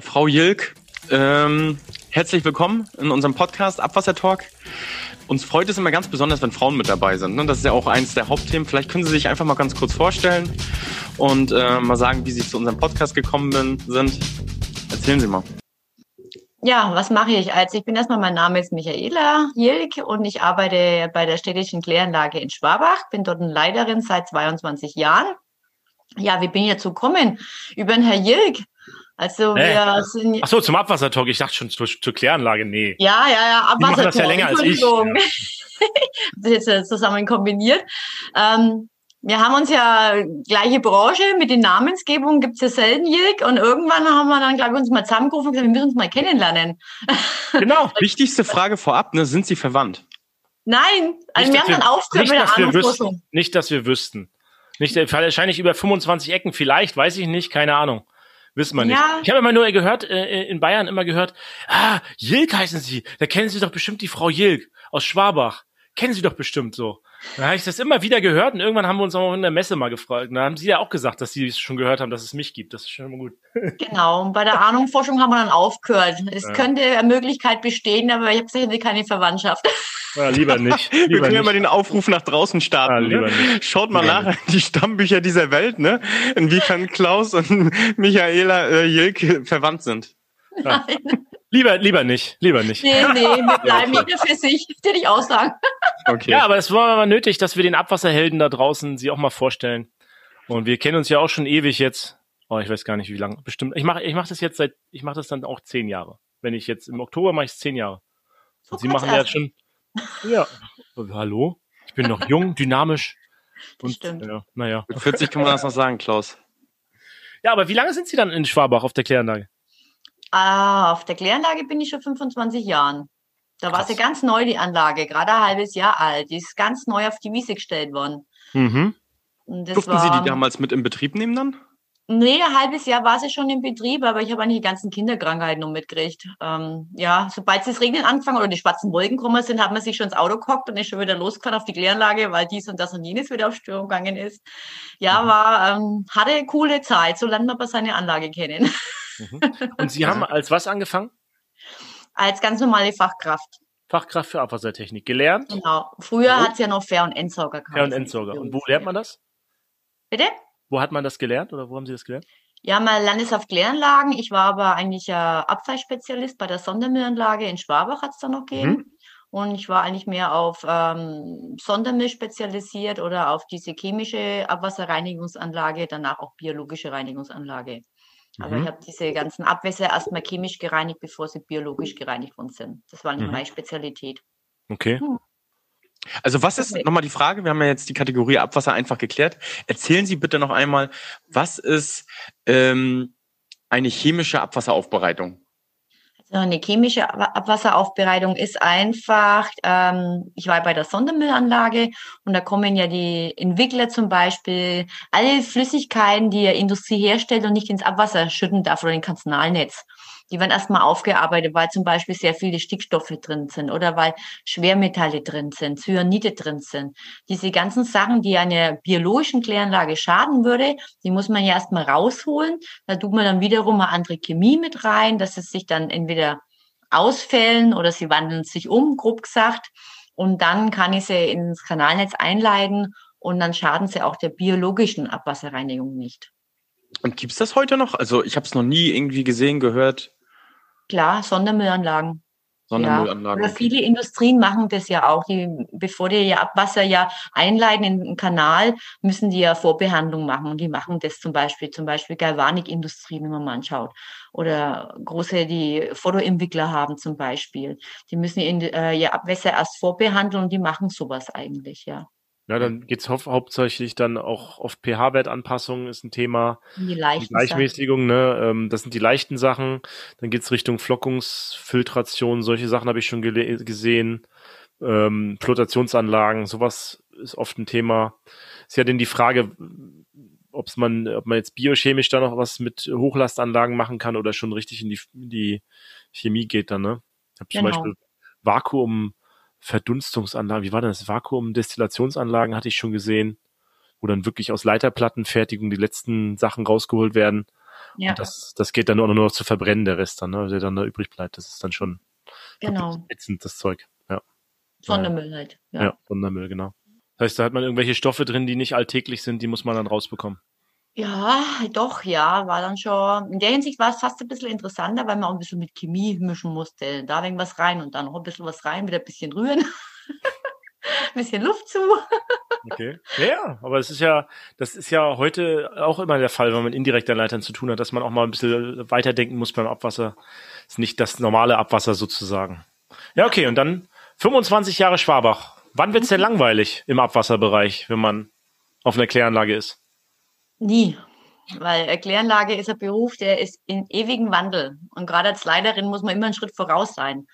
Frau Jilk, ähm, herzlich willkommen in unserem Podcast Abwasser Talk. Uns freut es immer ganz besonders, wenn Frauen mit dabei sind. Ne? Das ist ja auch eines der Hauptthemen. Vielleicht können Sie sich einfach mal ganz kurz vorstellen und äh, mal sagen, wie Sie zu unserem Podcast gekommen sind. Erzählen Sie mal. Ja, was mache ich? Also ich bin erstmal, mein Name ist Michaela Jilk und ich arbeite bei der städtischen Kläranlage in Schwabach, bin dort eine Leiterin seit 22 Jahren. Ja, wie bin ich dazu gekommen? Über den Herr Jilk. Also Hä? wir sind. Ach so, zum Abwassertalk. Ich dachte schon zur, zur Kläranlage. Nee. Ja, ja, ja, Die machen das ja länger als ich. Das ist jetzt zusammen kombiniert. Ähm, wir haben uns ja gleiche Branche mit den Namensgebungen gibt's ja selten, Jilk. Und irgendwann haben wir dann, glaube ich, uns mal zusammengerufen und gesagt, wir müssen uns mal kennenlernen. Genau. Wichtigste Frage vorab, ne? sind Sie verwandt? Nein, also Nicht, wir dass haben dann aufgehört nicht, mit der dass wir Ahnungsforschung. wüssten. Nicht, dass wir wüssten. Nicht, äh, wahrscheinlich über 25 Ecken, vielleicht, weiß ich nicht, keine Ahnung. Wissen wir nicht. Ja. Ich habe immer nur gehört, äh, in Bayern immer gehört, ah, Jilk heißen Sie. Da kennen Sie doch bestimmt die Frau Jilk aus Schwabach. Kennen Sie doch bestimmt so. Da habe ich das immer wieder gehört und irgendwann haben wir uns auch in der Messe mal gefragt. Und da haben Sie ja auch gesagt, dass Sie es schon gehört haben, dass es mich gibt. Das ist schon mal gut. Genau, und bei der Ahnungsforschung haben wir dann aufgehört. Es Ja. könnte eine Möglichkeit bestehen, aber ich habe sicherlich keine Verwandtschaft. Ja, lieber nicht. Wir Lieber können ja nicht. mal den Aufruf nach draußen starten. Lieber ne? nicht. Schaut mal Lieber nach in die Stammbücher dieser Welt, ne? Inwiefern Klaus und Michaela äh, Jilk verwandt sind. Lieber, lieber nicht. Lieber nicht. Nee, nee, wir bleiben jeder für sich. Das würde ich auch sagen. Okay. Ja, aber es war mal nötig, dass wir den Abwasserhelden da draußen sie auch mal vorstellen. Und wir kennen uns ja auch schon ewig jetzt. Oh, ich weiß gar nicht, wie lange. Bestimmt. Ich mache ich mach das jetzt seit, ich mache das dann auch zehn Jahre. Wenn ich jetzt im Oktober mache ich es zehn Jahre. Und Sie kurz machen ja jetzt schon. Ja. Äh, Hallo? Ich bin noch jung, dynamisch. Und, stimmt. Ja, naja. Mit 40 kann man das noch sagen, Klaus. Ja, aber wie lange sind Sie dann in Schwabach auf der Kläranlage? Ah, auf der Kläranlage bin ich schon 25 Jahren. Da war sie ganz neu, die Anlage, gerade ein halbes Jahr alt. Die ist ganz neu auf die Wiese gestellt worden. Mhm. Und das Durften Sie war, die damals mit in Betrieb nehmen dann? Nee, ein halbes Jahr war sie schon im Betrieb, aber ich habe eigentlich die ganzen Kinderkrankheiten noch mitgekriegt. Ähm, ja, sobald es regnen angefangen oder die schwarzen Wolken gekommen sind, hat man sich schon ins Auto gehockt und ist schon wieder losgefahren auf die Kläranlage, weil dies und das und jenes wieder auf Störung gegangen ist. Ja, Mhm. war, ähm, hatte eine coole Zeit, so lernt man aber seine Anlage kennen. mhm. Und Sie haben als was angefangen? Als ganz normale Fachkraft. Fachkraft für Abwassertechnik. Gelernt? Genau. Früher Wo? hat's ja noch Fair- und Endsauger gehabt. Ja, und Entsorger. Und wo lernt man das? Bitte? Wo hat man das gelernt oder wo haben Sie das gelernt? Ja, mal Landeshaft Kläranlagen. Ich war aber eigentlich äh, Abfallspezialist bei der Sondermüllanlage in Schwabach hat's da noch gegeben. Und ich war eigentlich mehr auf ähm, Sondermüll spezialisiert oder auf diese chemische Abwasserreinigungsanlage, danach auch biologische Reinigungsanlage. Aber Mhm. ich habe diese ganzen Abwässer erstmal chemisch gereinigt, bevor sie biologisch gereinigt worden sind. Das war nicht Mhm. meine Spezialität. Okay. Also was ist nochmal die Frage? Wir haben ja jetzt die Kategorie Abwasser einfach geklärt. Erzählen Sie bitte noch einmal, was ist ähm, eine chemische Abwasseraufbereitung? So, eine chemische Ab- Abwasseraufbereitung ist einfach, ähm, ich war bei der Sondermüllanlage und da kommen ja die Entwickler zum Beispiel, alle Flüssigkeiten, die die Industrie herstellt und nicht ins Abwasser schütten darf oder in Kanalnetz. Die werden erstmal aufgearbeitet, weil zum Beispiel sehr viele Stickstoffe drin sind oder weil Schwermetalle drin sind, Cyanide drin sind. Diese ganzen Sachen, die einer biologischen Kläranlage schaden würde, die muss man ja erstmal rausholen. Da tut man dann wiederum eine andere Chemie mit rein, dass es sich dann entweder ausfällen oder sie wandeln sich um, grob gesagt. Und dann kann ich sie ins Kanalnetz einleiten und dann schaden sie auch der biologischen Abwasserreinigung nicht. Und gibt's das heute noch? Also ich habe es noch nie irgendwie gesehen, gehört. Klar, Sondermüllanlagen. Sondermüllanlagen. Oder viele Industrien machen das ja auch. Die, bevor die ihr Abwasser ja einleiten in den Kanal, müssen die ja Vorbehandlung machen. Und die machen das zum Beispiel, zum Beispiel Galvanikindustrie, wenn man mal anschaut. Oder große, die Fotoentwickler haben zum Beispiel. Die müssen in, äh, ihr Abwässer erst vorbehandeln und die machen sowas eigentlich, ja. Ja, dann geht's hau hauptsächlich dann auch auf pH-Wertanpassung ist ein Thema. Die Die leichten Sachen. Gleichmäßigung, ne? Ähm, das sind die leichten Sachen. Dann geht's Richtung Flockungsfiltration, solche Sachen habe ich schon gesehen. Ähm, Flotationsanlagen, sowas ist oft ein Thema. Ist ja denn die Frage, ob's man, ob man jetzt biochemisch da noch was mit Hochlastanlagen machen kann oder schon richtig in die, in die Chemie geht dann, ne? Ich habe zum Genau. Beispiel Vakuum Verdunstungsanlagen, wie war das? Vakuum-Destillationsanlagen hatte ich schon gesehen, wo dann wirklich aus Leiterplattenfertigung die letzten Sachen rausgeholt werden. Ja. Und das, das geht dann nur, nur noch zu verbrennen, der Rest dann, ne, der dann da übrig bleibt. Das ist dann schon genau. ätzend, das Zeug. Ja. Sondermüll halt. Ja. ja, Sondermüll, genau. Das heißt, da hat man irgendwelche Stoffe drin, die nicht alltäglich sind, die muss man dann rausbekommen. Ja, doch, ja, war dann schon, in der Hinsicht war es fast ein bisschen interessanter, weil man auch ein bisschen mit Chemie mischen musste. Da irgendwas rein und dann noch ein bisschen was rein, wieder ein bisschen rühren. ein bisschen Luft zu. okay. Ja, aber es ist ja, das ist ja heute auch immer der Fall, wenn man indirekter Leitern zu tun hat, dass man auch mal ein bisschen weiterdenken muss beim Abwasser. Das ist nicht das normale Abwasser sozusagen. Ja, okay, und dann 25 Jahre Schwabach. Wann wird's denn langweilig im Abwasserbereich, wenn man auf einer Kläranlage ist? Nie. Weil Kläranlage ist ein Beruf, der ist in ewigem Wandel. Und gerade als Leiterin muss man immer einen Schritt voraus sein.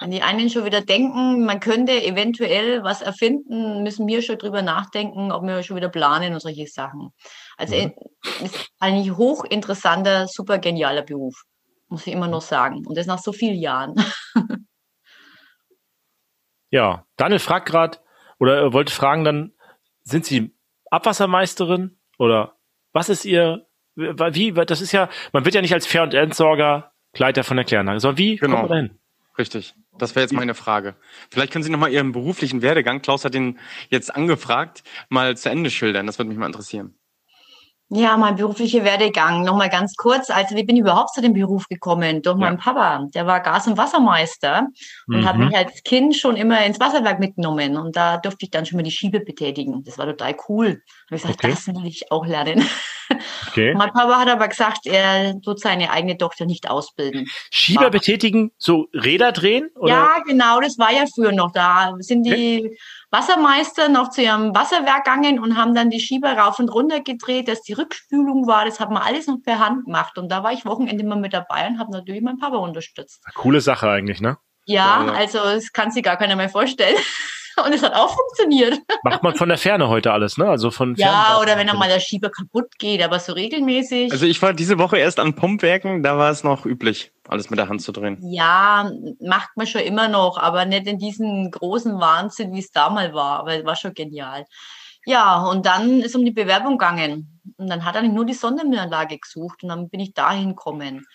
Wenn die einen schon wieder denken, man könnte eventuell was erfinden, müssen wir schon drüber nachdenken, ob wir schon wieder planen und solche Sachen. Also mhm. ist eigentlich hochinteressanter, super genialer Beruf, muss ich immer noch sagen. Und das nach so vielen Jahren. Ja, Daniel fragt gerade oder wollte fragen dann, sind Sie Abwassermeisterin oder was ist Ihr, wie, das ist ja, man wird ja nicht als Fair- und Entsorger Leiter von der Kläranlage, sondern wie genau. kommt man dahin? Richtig. Das wäre jetzt meine Frage. Vielleicht können Sie nochmal Ihren beruflichen Werdegang, Klaus hat den jetzt angefragt, mal zu Ende schildern. Das würde mich mal interessieren. Ja, mein beruflicher Werdegang. Nochmal ganz kurz. Also, wie bin ich überhaupt zu dem Beruf gekommen? Durch ja. meinen Papa. Der war Gas- und Wassermeister und mhm. hat mich als Kind schon immer ins Wasserwerk mitgenommen. Und da durfte ich dann schon mal die Schiebe betätigen. Das war total cool. Habe ich gesagt, okay. das will ich auch lernen. Okay. mein Papa hat aber gesagt, er tut seine eigene Tochter nicht ausbilden. Schieber betätigen, so Räder drehen? Oder? Ja, genau. Das war ja früher noch da. Sind die okay. Wassermeister noch zu ihrem Wasserwerk gegangen und haben dann die Schieber rauf und runter gedreht, dass die Rückspülung war. Das hat man alles noch per Hand gemacht. Und da war ich Wochenende immer mit dabei und habe natürlich meinen Papa unterstützt. Coole Sache eigentlich, ne? Ja, ja, ja. also das kann sich gar keiner mehr vorstellen. Und es hat auch funktioniert. Macht man von der Ferne heute alles, ne? Also von Ja, oder wenn einmal der Schieber kaputt geht, aber so regelmäßig. Also ich war diese Woche erst an Pumpwerken, da war es noch üblich, alles mit der Hand zu drehen. Ja, macht man schon immer noch, aber nicht in diesem großen Wahnsinn, wie es damals war. Aber es war schon genial. Ja, und dann ist um die Bewerbung gegangen. Und dann hat er nur die Sondermüllanlage gesucht und dann bin ich dahin gekommen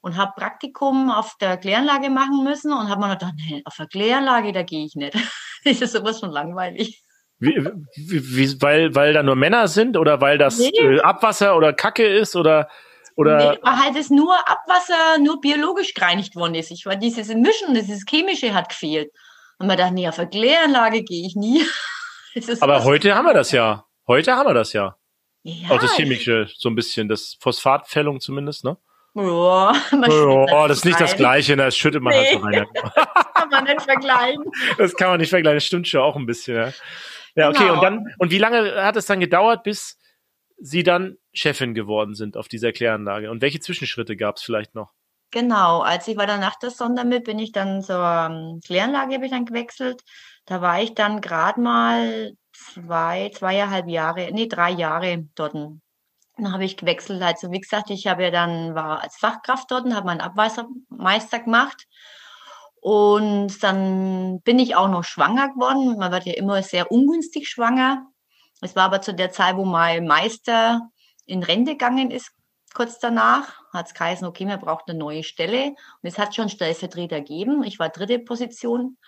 und habe Praktikum auf der Kläranlage machen müssen und habe mir gedacht, nee, auf der Kläranlage, da gehe ich nicht. das ist sowas von langweilig. Wie, wie, weil, weil da nur Männer sind oder weil das nee. Äh, Abwasser oder Kacke ist oder oder nee, weil halt es nur Abwasser, nur biologisch gereinigt worden ist. Ich war dieses Mischen, dieses Chemische hat gefehlt. Und man dachte, nee, auf der Kläranlage gehe ich nie. Aber heute haben wir das ja. Heute haben wir das ja. ja Auch das Chemische, so ein bisschen, das Phosphatfällung zumindest, ne? Ja, oh, das ist nicht das Gleiche, ne? das schüttet man nee. halt so rein. das kann man nicht vergleichen. Das kann man nicht vergleichen, das stimmt schon auch ein bisschen. Ja, ja okay, genau. und dann, und wie lange hat es dann gedauert, bis Sie dann Chefin geworden sind auf dieser Kläranlage? Und welche Zwischenschritte gab es vielleicht noch? Genau, als ich war dann nach der Sondermüll, bin ich dann zur ähm, Kläranlage habe ich dann gewechselt. Da war ich dann gerade mal zwei, zweieinhalb Jahre, nee, drei Jahre dort dann habe ich gewechselt. Also wie gesagt, ich habe ja dann war als Fachkraft dort und habe meinen Abwassermeister gemacht. Und dann bin ich auch noch schwanger geworden. Man wird ja immer sehr ungünstig schwanger. Es war aber zu der Zeit, wo mein Meister in Rente gegangen ist, kurz danach, hat es geheißen, okay, man braucht eine neue Stelle. Und es hat schon Stellvertreter gegeben. Ich war dritte Position.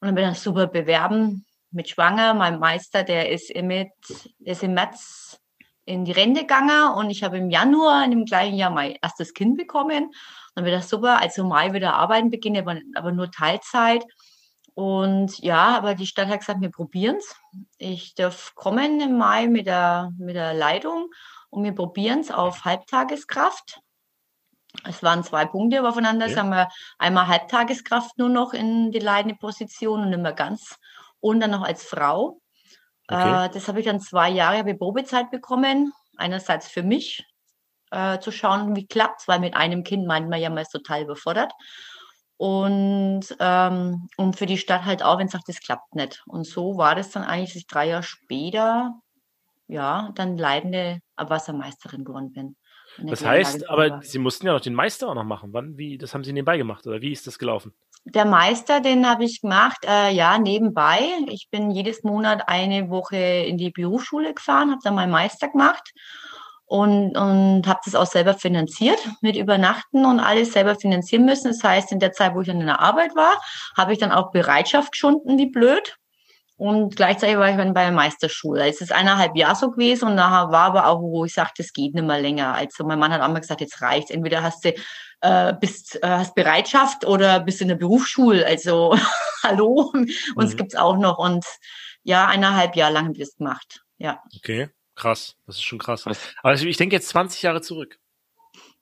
Und dann bin ich super bewerben mit Schwanger. Mein Meister, der ist, mit, ist im März in die Rente gegangen und ich habe im Januar in dem gleichen Jahr mein erstes Kind bekommen. Dann wird das super, also Mai wieder arbeiten beginnen, aber, aber nur Teilzeit. Und ja, aber die Stadt hat gesagt, wir probieren es. Ich darf kommen im Mai mit der, mit der Leitung und wir probieren es auf Halbtageskraft. Es waren zwei Punkte aufeinander. Okay. Sagen wir einmal Halbtageskraft nur noch in die leitende Position und immer ganz und dann noch als Frau. Okay. Äh, das habe ich dann zwei Jahre habe Probezeit bekommen. Einerseits für mich äh, zu schauen, wie klappt es, weil mit einem Kind meint man ja mal total überfordert. Und, ähm, und für die Stadt halt auch, wenn es sagt, das klappt nicht. Und so war das dann eigentlich, dass ich drei Jahre später, ja, dann leitende Abwassermeisterin geworden bin. Das heißt, aber Sie mussten ja noch den Meister auch noch machen. Wann, wie, das haben Sie nebenbei gemacht oder wie ist das gelaufen? Der Meister, den habe ich gemacht, äh, ja, nebenbei. Ich bin jedes Monat eine Woche in die Berufsschule gefahren, habe dann meinen Meister gemacht. Und, und habe das auch selber finanziert mit Übernachten und alles selber finanzieren müssen. Das heißt, in der Zeit, wo ich dann in der Arbeit war, habe ich dann auch Bereitschaft geschunden, wie blöd. Und gleichzeitig war ich dann bei der Meisterschule. Es ist eineinhalb Jahre so gewesen und nachher war aber auch, wo ich sagte, es geht nicht mehr länger. Also mein Mann hat auch mal gesagt, jetzt reicht's. Entweder hast du äh, bist, äh, hast Bereitschaft oder bist in der Berufsschule. Also hallo, uns mhm. gibt's auch noch. Und ja, eineinhalb Jahre lang haben wir es gemacht. Ja. Okay. Krass, das ist schon krass. Aber ich denke jetzt 20 Jahre zurück.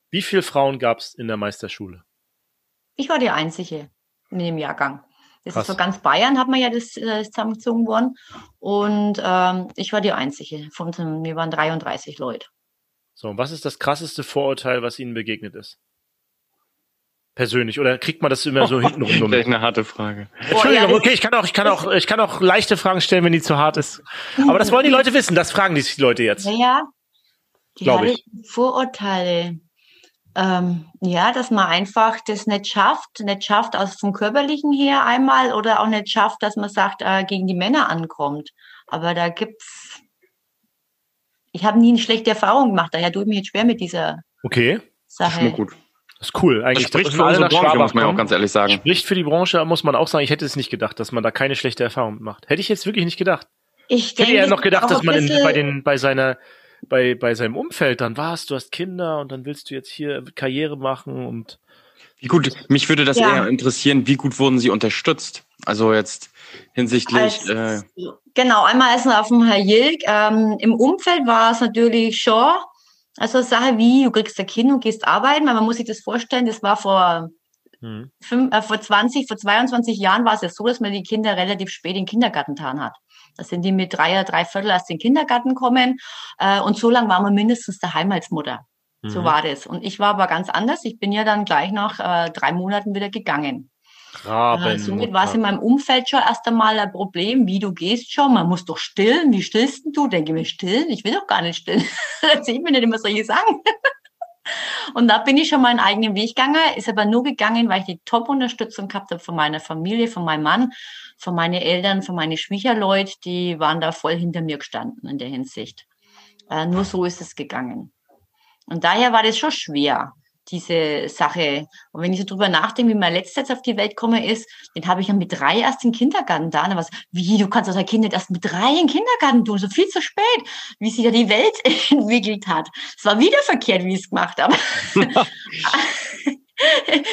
Wie viele Frauen gab es in der Meisterschule? Ich war die Einzige in dem Jahrgang. Das krass. ist für ganz Bayern, hat man ja das, das äh, zusammengezogen worden. Und ähm, ich war die Einzige. Von uns, wir waren 33 Leute. So, und was ist das krasseste Vorurteil, was Ihnen begegnet ist? Persönlich oder kriegt man das immer so hinten rum? Vielleicht eine harte Frage. Entschuldigung, okay, ich kann auch, ich kann auch, ich kann auch leichte Fragen stellen, wenn die zu hart ist. Aber das wollen die Leute wissen, das fragen die sich die Leute jetzt. Ja, glaube ich. Vorurteile. Ähm, ja, dass man einfach das nicht schafft, nicht schafft aus vom körperlichen her einmal oder auch nicht schafft, dass man sagt, äh, gegen die Männer ankommt. Aber da gibt's, ich habe nie eine schlechte Erfahrung gemacht, daher tue ich mich jetzt schwer mit dieser okay. Sache. Schon gut. Das ist cool. Eigentlich das spricht für unsere Branche, muss man ja auch ganz ehrlich sagen. Spricht für die Branche, muss man auch sagen. Ich hätte es nicht gedacht, dass man da keine schlechte Erfahrung macht. Hätte ich jetzt wirklich nicht gedacht. Ich, ich hätte ja noch gedacht, dass man in, bei den, bei seiner, bei, bei seinem Umfeld dann warst, du hast Kinder und dann willst du jetzt hier Karriere machen und. Wie gut, mich würde das ja. eher interessieren, wie gut wurden sie unterstützt? Also jetzt hinsichtlich. Als, äh, genau, einmal erstmal auf dem Herr Jilk. Ähm, Im Umfeld war es natürlich schon also Sache wie, du kriegst ein Kind und gehst arbeiten, weil man muss sich das vorstellen, das war vor, hm. fünf, äh, vor 20, vor 22 Jahren war es ja so, dass man die Kinder relativ spät in den Kindergarten getan hat. Da sind die mit drei, drei Viertel erst in den Kindergarten kommen äh, und so lange war man mindestens daheim als Mutter. So mhm. war das. Und ich war aber ganz anders. Ich bin ja dann gleich nach äh, drei Monaten wieder gegangen. Raben. Äh, somit war es in meinem Umfeld schon erst einmal ein Problem, wie du gehst schon, man muss doch stillen, wie stillst du? Denke mir, stillen? Ich will doch gar nicht stillen. Erzähl mir nicht immer solche Sachen. Und da bin ich schon meinen eigenen Weg gegangen, ist aber nur gegangen, weil ich die Top-Unterstützung gehabt habe von meiner Familie, von meinem Mann, von meinen Eltern, von meinen Schwiegerleuten, die waren da voll hinter mir gestanden in der Hinsicht. Äh, nur so ist es gegangen. Und daher war das schon schwer diese Sache. Und wenn ich so drüber nachdenke, wie mein letzter jetzt auf die Welt komme ist, den habe ich ja mit drei erst im Kindergarten da. was, wie, du kannst das Kind nicht erst mit drei im Kindergarten tun, so viel zu spät, wie sich ja die Welt entwickelt hat. Es war wieder verkehrt, wie ich es gemacht habe.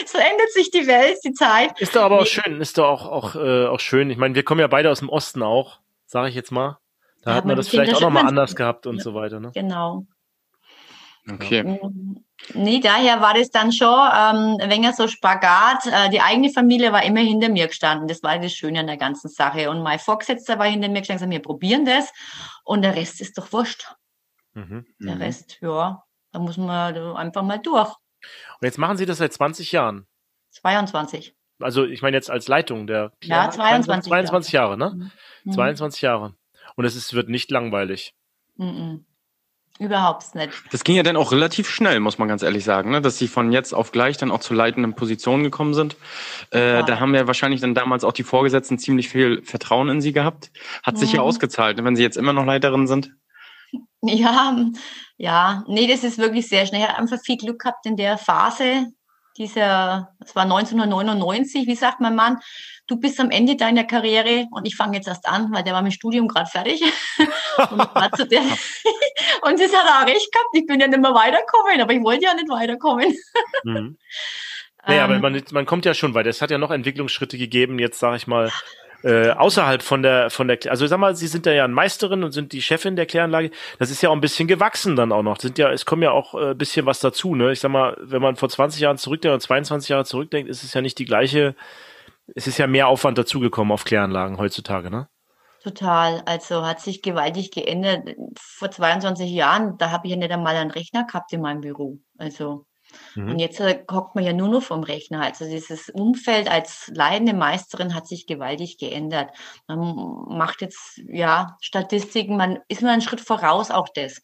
so ändert sich die Welt, die Zeit. Ist doch aber auch schön, ist doch auch, auch, äh, auch schön. Ich meine, wir kommen ja beide aus dem Osten auch, sage ich jetzt mal. Da, da hat man das vielleicht auch nochmal anders gehabt und so weiter. Ne? Genau. Okay. Nee, daher war das dann schon ähm, ein wenig so Spagat. Äh, die eigene Familie war immer hinter mir gestanden. Das war das Schöne an der ganzen Sache. Und mein Vorgesetzter war hinter mir gestanden und gesagt, wir probieren das. Und der Rest ist doch wurscht. Mhm. Der mhm. Rest, ja, da muss man einfach mal durch. Und jetzt machen Sie das seit 20 Jahren? 22. Also ich meine jetzt als Leitung der Ja, 22, 22 Jahre, Jahre ne? Mhm. 22 Jahre. Und es ist, wird nicht langweilig. Mhm. Überhaupt nicht. Das ging ja dann auch relativ schnell, muss man ganz ehrlich sagen, ne? dass sie von jetzt auf gleich dann auch zu leitenden Positionen gekommen sind. Äh, ja. Da haben ja wahrscheinlich dann damals auch die Vorgesetzten ziemlich viel Vertrauen in sie gehabt. Hat mhm. sich ja mhm. ausgezahlt, wenn sie jetzt immer noch Leiterin sind. Ja, ja, nee, das ist wirklich sehr schnell. Ich habe einfach viel Glück gehabt in der Phase, dieser, das war 1999, wie sagt mein Mann, du bist am Ende deiner Karriere und ich fange jetzt erst an, weil der war mit dem Studium gerade fertig. und, der, und das hat er auch recht gehabt, ich bin ja nicht mehr weiterkommen, aber ich wollte ja nicht weiterkommen. mhm. Naja, aber ähm. man, man kommt ja schon weiter. Es hat ja noch Entwicklungsschritte gegeben, jetzt sage ich mal, äh, außerhalb von der, von der, also sag mal, Sie sind da ja eine Meisterin und sind die Chefin der Kläranlage. Das ist ja auch ein bisschen gewachsen dann auch noch. Sind ja, es kommt ja auch äh, ein bisschen was dazu, ne? Ich sag mal, wenn man vor 20 Jahren zurückdenkt oder 22 Jahre zurückdenkt, ist es ja nicht die gleiche, es ist ja mehr Aufwand dazugekommen auf Kläranlagen heutzutage, ne? Total. Also hat sich gewaltig geändert. Vor 22 Jahren, da habe ich ja nicht einmal einen Rechner gehabt in meinem Büro. Also Mhm. Und jetzt äh, hockt man ja nur noch vom Rechner. Also dieses Umfeld als leidende Meisterin hat sich gewaltig geändert. Man macht jetzt ja Statistiken, man ist nur einen Schritt voraus auch das.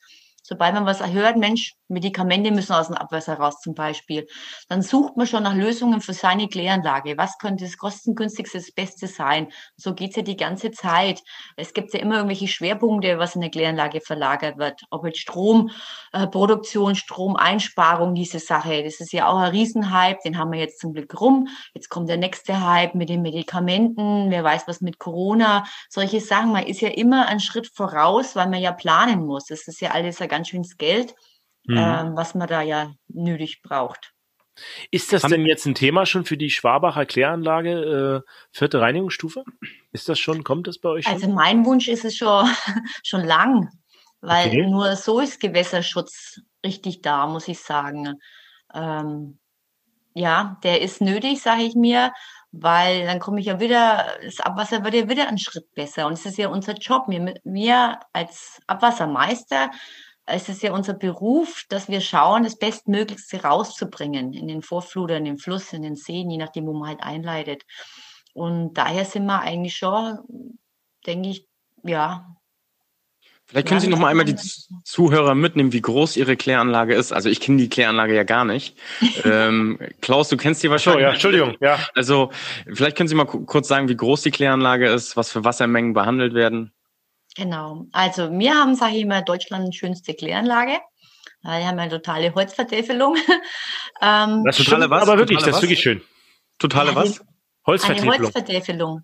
Sobald man was hört, Mensch, Medikamente müssen aus dem Abwasser raus zum Beispiel, dann sucht man schon nach Lösungen für seine Kläranlage. Was könnte das kostengünstigste, das Beste sein? So geht's ja die ganze Zeit. Es gibt ja immer irgendwelche Schwerpunkte, was in der Kläranlage verlagert wird. Ob jetzt Stromproduktion, äh, Stromeinsparung, diese Sache. Das ist ja auch ein Riesenhype, den haben wir jetzt zum Glück rum. Jetzt kommt der nächste Hype mit den Medikamenten. Wer weiß, was mit Corona. Solche Sachen. Man ist ja immer einen Schritt voraus, weil man ja planen muss. Das ist ja alles ein ganz schönes Geld, mhm. ähm, was man da ja nötig braucht. Ist das denn jetzt ein Thema schon für die Schwabacher Kläranlage, äh, vierte Reinigungsstufe? Ist das schon, kommt das bei euch schon? Also mein Wunsch ist es schon, schon lang, weil okay. nur so ist Gewässerschutz richtig da, muss ich sagen. Ähm, ja, der ist nötig, sage ich mir, weil dann komme ich ja wieder, das Abwasser wird ja wieder einen Schritt besser. Und es ist ja unser Job. Wir, wir als Abwassermeister es ist ja unser Beruf, dass wir schauen, das Bestmöglichste rauszubringen in den Vorflutern, in den Fluss, in den Seen, je nachdem, wo man halt einleitet. Und daher sind wir eigentlich schon, denke ich, ja. Vielleicht können Sie noch mal einmal die Zuhörer mitnehmen, wie groß Ihre Kläranlage ist. Also ich kenne die Kläranlage ja gar nicht. ähm, Klaus, du kennst die wahrscheinlich. Oh, ja, Entschuldigung, ja. Also vielleicht können Sie mal kurz sagen, wie groß die Kläranlage ist, was für Wassermengen behandelt werden. Genau. Also wir haben, sage ich immer, Deutschlands schönste Kläranlage. Wir haben eine totale Holzvertäfelung. ähm, das totale was? Aber wirklich, totale das ist wirklich schön. Totale was? Holzvertäfelung. Eine Holzvertäfelung.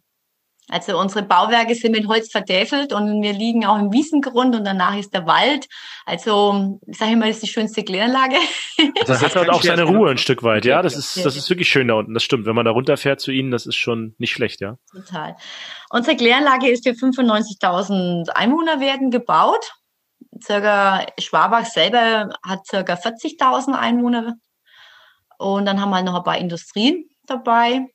Also unsere Bauwerke sind mit Holz vertäfelt und wir liegen auch im Wiesengrund und danach ist der Wald. Also, sage ich mal, das ist die schönste Kläranlage. Das hat halt auch seine Ruhe ein Stück weit, ja. Das ist, das ist wirklich schön da unten. Das stimmt. Wenn man da runterfährt zu Ihnen, das ist schon nicht schlecht, ja. Total. Unsere Kläranlage ist für 95.000 Einwohner werden gebaut. Circa Schwabach selber hat circa 40.000 Einwohner. Und dann haben wir noch ein paar Industrien dabei.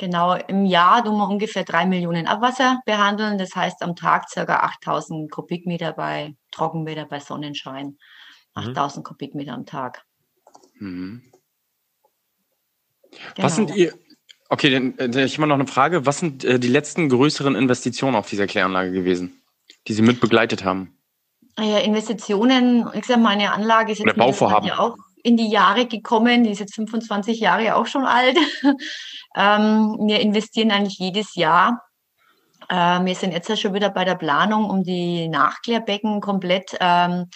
Genau, im Jahr tun wir ungefähr drei Millionen Abwasser behandeln. Das heißt am Tag circa 8000 Kubikmeter bei Trockenwetter, bei Sonnenschein. 8000 mhm. Kubikmeter am Tag. Mhm. Genau. Was sind ihr, okay, dann ich habe noch eine Frage. Was sind äh, die letzten größeren Investitionen auf dieser Kläranlage gewesen, die Sie mit begleitet haben? Ja, Investitionen, ich sage, meine Anlage ist jetzt Bauvorhaben. auch in die Jahre gekommen, die ist jetzt 25 Jahre auch schon alt. ähm, wir investieren eigentlich jedes Jahr. Äh, wir sind jetzt ja schon wieder bei der Planung, um die Nachklärbecken komplett ähm,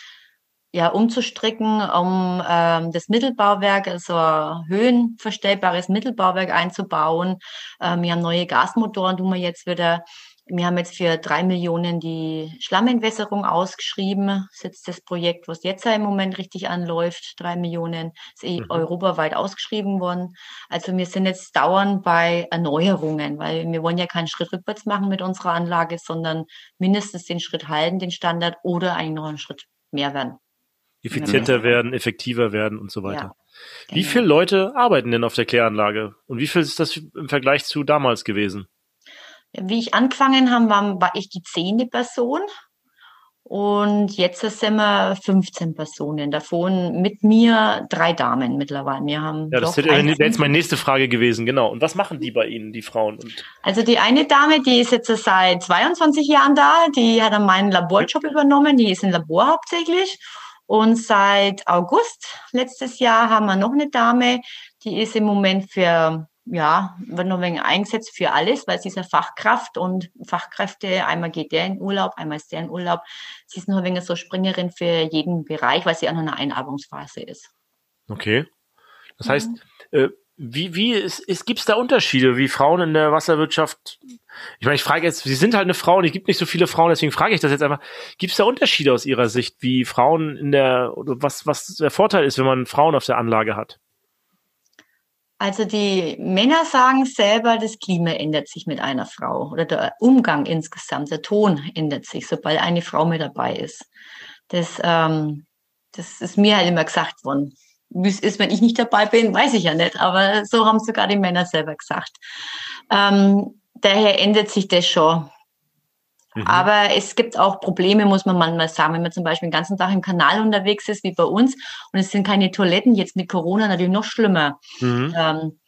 ja, umzustricken, um ähm, das Mittelbauwerk, also höhenverstellbares Mittelbauwerk einzubauen. Ähm, wir haben neue Gasmotoren, tun wir jetzt wieder wir haben jetzt für drei Millionen die Schlammentwässerung ausgeschrieben. Das ist jetzt das Projekt, was jetzt im Moment richtig anläuft. Drei Millionen ist eh mhm. europaweit ausgeschrieben worden. Also wir sind jetzt dauernd bei Erneuerungen, weil wir wollen ja keinen Schritt rückwärts machen mit unserer Anlage, sondern mindestens den Schritt halten, den Standard oder eigentlich noch einen Schritt mehr werden. Effizienter werden, effektiver werden und so weiter. Ja, genau. Wie viele Leute arbeiten denn auf der Kläranlage? Und wie viel ist das im Vergleich zu damals gewesen? Wie ich angefangen habe, war, ich die zehnte Person. Und jetzt sind wir 15 Personen. Davon mit mir drei Damen mittlerweile. Wir haben ja, das wäre jetzt meine nächste Frage gewesen, genau. Und was machen die bei Ihnen, die Frauen? Also die eine Dame, die ist jetzt seit 22 Jahren da, die hat dann meinen Laborjob übernommen, die ist im Labor hauptsächlich. Und seit August letztes Jahr haben wir noch eine Dame, die ist im Moment für ja, wird nur wegen eingesetzt für alles, weil sie ist ja Fachkraft und Fachkräfte, einmal geht der in Urlaub, einmal ist der in Urlaub. Sie ist nur ein wenig so Springerin für jeden Bereich, weil sie auch noch eine Einarbeitungsphase ist. Okay. Das heißt, mhm. äh, wie, wie ist, ist, gibt es da Unterschiede, wie Frauen in der Wasserwirtschaft? Ich meine, ich frage jetzt, Sie sind halt eine Frau und es gibt nicht so viele Frauen, deswegen frage ich das jetzt einfach. Gibt es da Unterschiede aus Ihrer Sicht, wie Frauen in der, oder was, was der Vorteil ist, wenn man Frauen auf der Anlage hat? Also die Männer sagen selber, das Klima ändert sich mit einer Frau oder der Umgang insgesamt, der Ton ändert sich, sobald eine Frau mit dabei ist. Das, ähm, das ist mir halt immer gesagt worden. Wie es ist, wenn ich nicht dabei bin, weiß ich ja nicht, aber so haben sogar die Männer selber gesagt. Ähm, daher ändert sich das schon. Mhm. Aber es gibt auch Probleme, muss man manchmal sagen, wenn man zum Beispiel den ganzen Tag im Kanal unterwegs ist, wie bei uns, und es sind keine Toiletten, jetzt mit Corona natürlich noch schlimmer. Mhm. Ähm,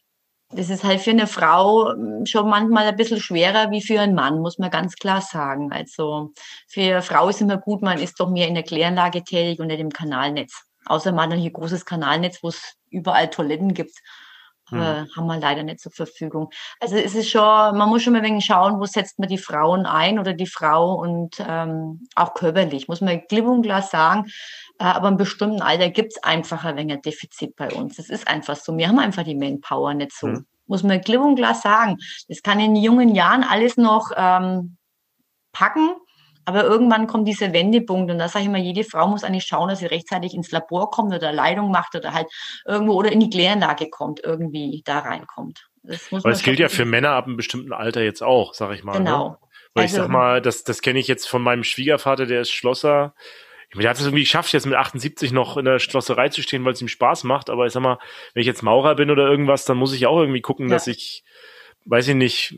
das ist halt für eine Frau hm, schon manchmal ein bisschen schwerer wie für einen Mann, muss man ganz klar sagen. Also für eine Frau ist immer gut, man ist doch mehr in der Kläranlage tätig und nicht im Kanalnetz. Außer man hat ein großes Kanalnetz, wo es überall Toiletten gibt. Hm. Äh, haben wir leider nicht zur Verfügung. Also es ist schon, man muss schon mal ein wenig schauen, wo setzt man die Frauen ein oder die Frau und ähm, auch körperlich, muss man klipp und klar sagen. Äh, aber im bestimmten Alter gibt's einfach ein wenig ein Defizit bei uns. Das ist einfach so. Wir haben einfach die Manpower nicht so. Hm. Muss man klipp und klar sagen. Das kann in jungen Jahren alles noch ähm, packen. Aber irgendwann kommt dieser Wendepunkt und da sage ich immer, jede Frau muss eigentlich schauen, dass sie rechtzeitig ins Labor kommt oder Leitung macht oder halt irgendwo oder in die Kläranlage kommt, irgendwie da reinkommt. Das muss Weil es gilt ja für Männer ab einem bestimmten Alter jetzt auch, sag ich mal. Ne? Genau. Ne? Weil also, ich sag mal, das, das kenne ich jetzt von meinem Schwiegervater, der ist Schlosser. Der hat es irgendwie geschafft, jetzt mit 78 noch in der Schlosserei zu stehen, weil es ihm Spaß macht. Aber ich sag mal, wenn ich jetzt Maurer bin oder irgendwas, dann muss ich auch irgendwie gucken, ja. dass ich, weiß ich nicht,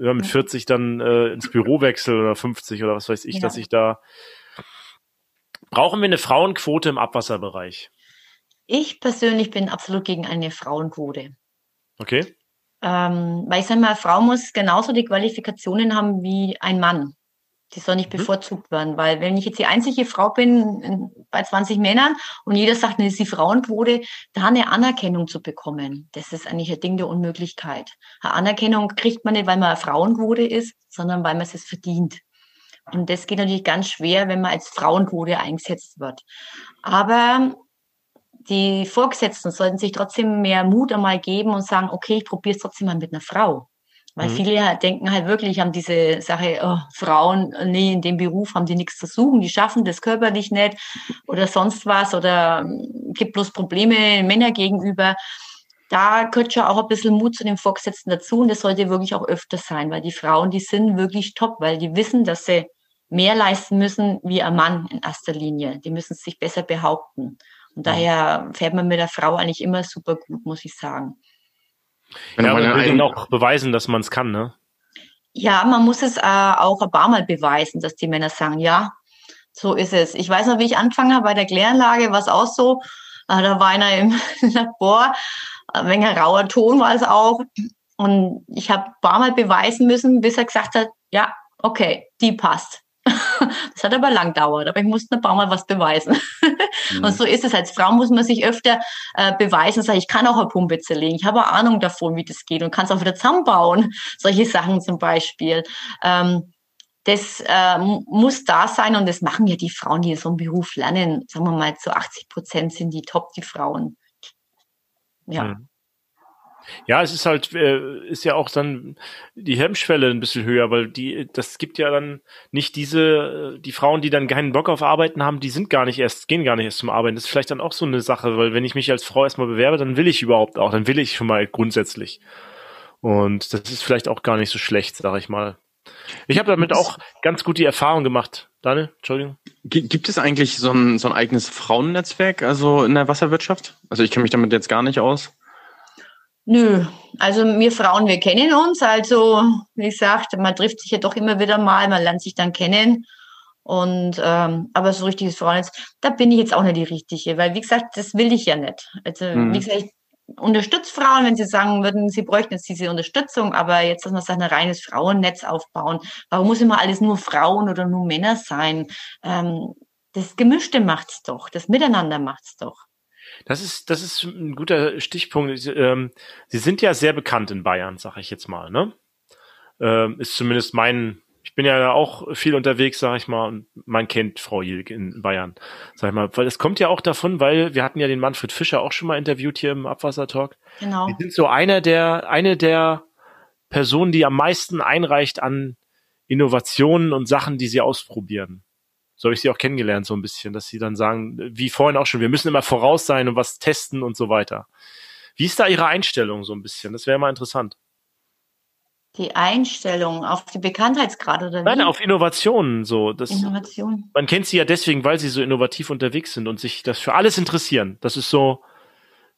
ja, mit 40 dann äh, ins Büro wechsel oder 50 oder was weiß ich, ja. dass ich da. Brauchen wir eine Frauenquote im Abwasserbereich? Ich persönlich bin absolut gegen eine Frauenquote. Okay. Ähm, weil ich sage mal, Frau muss genauso die Qualifikationen haben wie ein Mann. Die soll nicht mhm. bevorzugt werden, weil wenn ich jetzt die einzige Frau bin in, bei 20 Männern und jeder sagt, das ist die Frauenquote, da eine Anerkennung zu bekommen, das ist eigentlich ein Ding der Unmöglichkeit. Eine Anerkennung kriegt man nicht, weil man eine Frauenquote ist, sondern weil man es verdient. Und das geht natürlich ganz schwer, wenn man als Frauenquote eingesetzt wird. Aber die Vorgesetzten sollten sich trotzdem mehr Mut einmal geben und sagen, okay, ich probiere es trotzdem mal mit einer Frau. Weil mhm. viele denken halt wirklich, haben diese Sache, oh, Frauen, nee, in dem Beruf haben die nichts zu suchen, die schaffen das körperlich nicht oder sonst was oder hm, gibt bloß Probleme Männer gegenüber. Da gehört schon auch ein bisschen Mut zu den Vorgesetzten dazu und das sollte wirklich auch öfter sein, weil die Frauen, die sind wirklich top, weil die wissen, dass sie mehr leisten müssen wie ein Mann in erster Linie. Die müssen sich besser behaupten. Und daher fährt man mit der Frau eigentlich immer super gut, muss ich sagen. Wenn ja, man will auch beweisen, dass man es kann, ne? Ja, man muss es äh, auch ein paar Mal beweisen, dass die Männer sagen, ja, so ist es. Ich weiß noch, wie ich anfange bei der Kläranlage, war es auch so. Äh, da war einer im Labor, ein wenig rauer Ton war es auch. Und ich habe ein paar Mal beweisen müssen, bis er gesagt hat, ja, okay, die passt. Das hat aber lang gedauert, aber ich musste ein paar Mal was beweisen. Mhm. Und so ist es. Als Frau muss man sich öfter äh, beweisen, sagen, ich kann auch eine Pumpe zerlegen, ich habe Ahnung davon, wie das geht und kann es auch wieder zusammenbauen. Solche Sachen zum Beispiel. Ähm, das äh, muss da sein und das machen ja die Frauen, die so einen Beruf lernen. Sagen wir mal, zu 80 Prozent sind die top, die Frauen. Ja. Mhm. Ja, es ist halt, äh, ist ja auch dann die Hemmschwelle ein bisschen höher, weil die, das gibt ja dann nicht diese, äh, die Frauen, die dann keinen Bock auf Arbeiten haben, die sind gar nicht erst, gehen gar nicht erst zum Arbeiten. Das ist vielleicht dann auch so eine Sache, weil wenn ich mich als Frau erstmal bewerbe, dann will ich überhaupt auch, dann will ich schon mal grundsätzlich. Und das ist vielleicht auch gar nicht so schlecht, sag ich mal. Ich habe damit auch ganz gut die Erfahrung gemacht. Daniel, Entschuldigung. Gibt es eigentlich so ein, so ein eigenes Frauennetzwerk, also in der Wasserwirtschaft? Also ich kenne mich damit jetzt gar nicht aus. Nö, also wir Frauen, wir kennen uns. Also, wie gesagt, man trifft sich ja doch immer wieder mal, man lernt sich dann kennen. Und ähm, aber so richtiges Frauennetz, da bin ich jetzt auch nicht die richtige, weil wie gesagt, das will ich ja nicht. Also mhm. wie gesagt, ich unterstütze Frauen, wenn sie sagen würden, sie bräuchten jetzt diese Unterstützung, aber jetzt, dass man sagt, ein reines Frauennetz aufbauen, warum muss immer alles nur Frauen oder nur Männer sein? Ähm, das Gemischte macht's doch, das Miteinander macht's doch. Das ist, das ist ein guter Stichpunkt. Sie, ähm, Sie sind ja sehr bekannt in Bayern, sag ich jetzt mal, ne? Ähm, ist zumindest mein, ich bin ja auch viel unterwegs, sag ich mal, und man kennt Frau Jilk in Bayern, sag ich mal, weil es kommt ja auch davon, weil wir hatten ja den Manfred Fischer auch schon mal interviewt hier im Abwassertalk. Genau. Die sind so einer der, eine der Personen, die am meisten einreicht an Innovationen und Sachen, die sie ausprobieren so habe ich sie auch kennengelernt, so ein bisschen, dass sie dann sagen, wie vorhin auch schon, wir müssen immer voraus sein und was testen und so weiter. Wie ist da Ihre Einstellung so ein bisschen? Das wäre mal interessant. Die Einstellung auf die Bekanntheitsgrade oder wie? Nein, auf Innovationen so. Das, Innovation. Man kennt sie ja deswegen, weil sie so innovativ unterwegs sind und sich das für alles interessieren. Das ist so,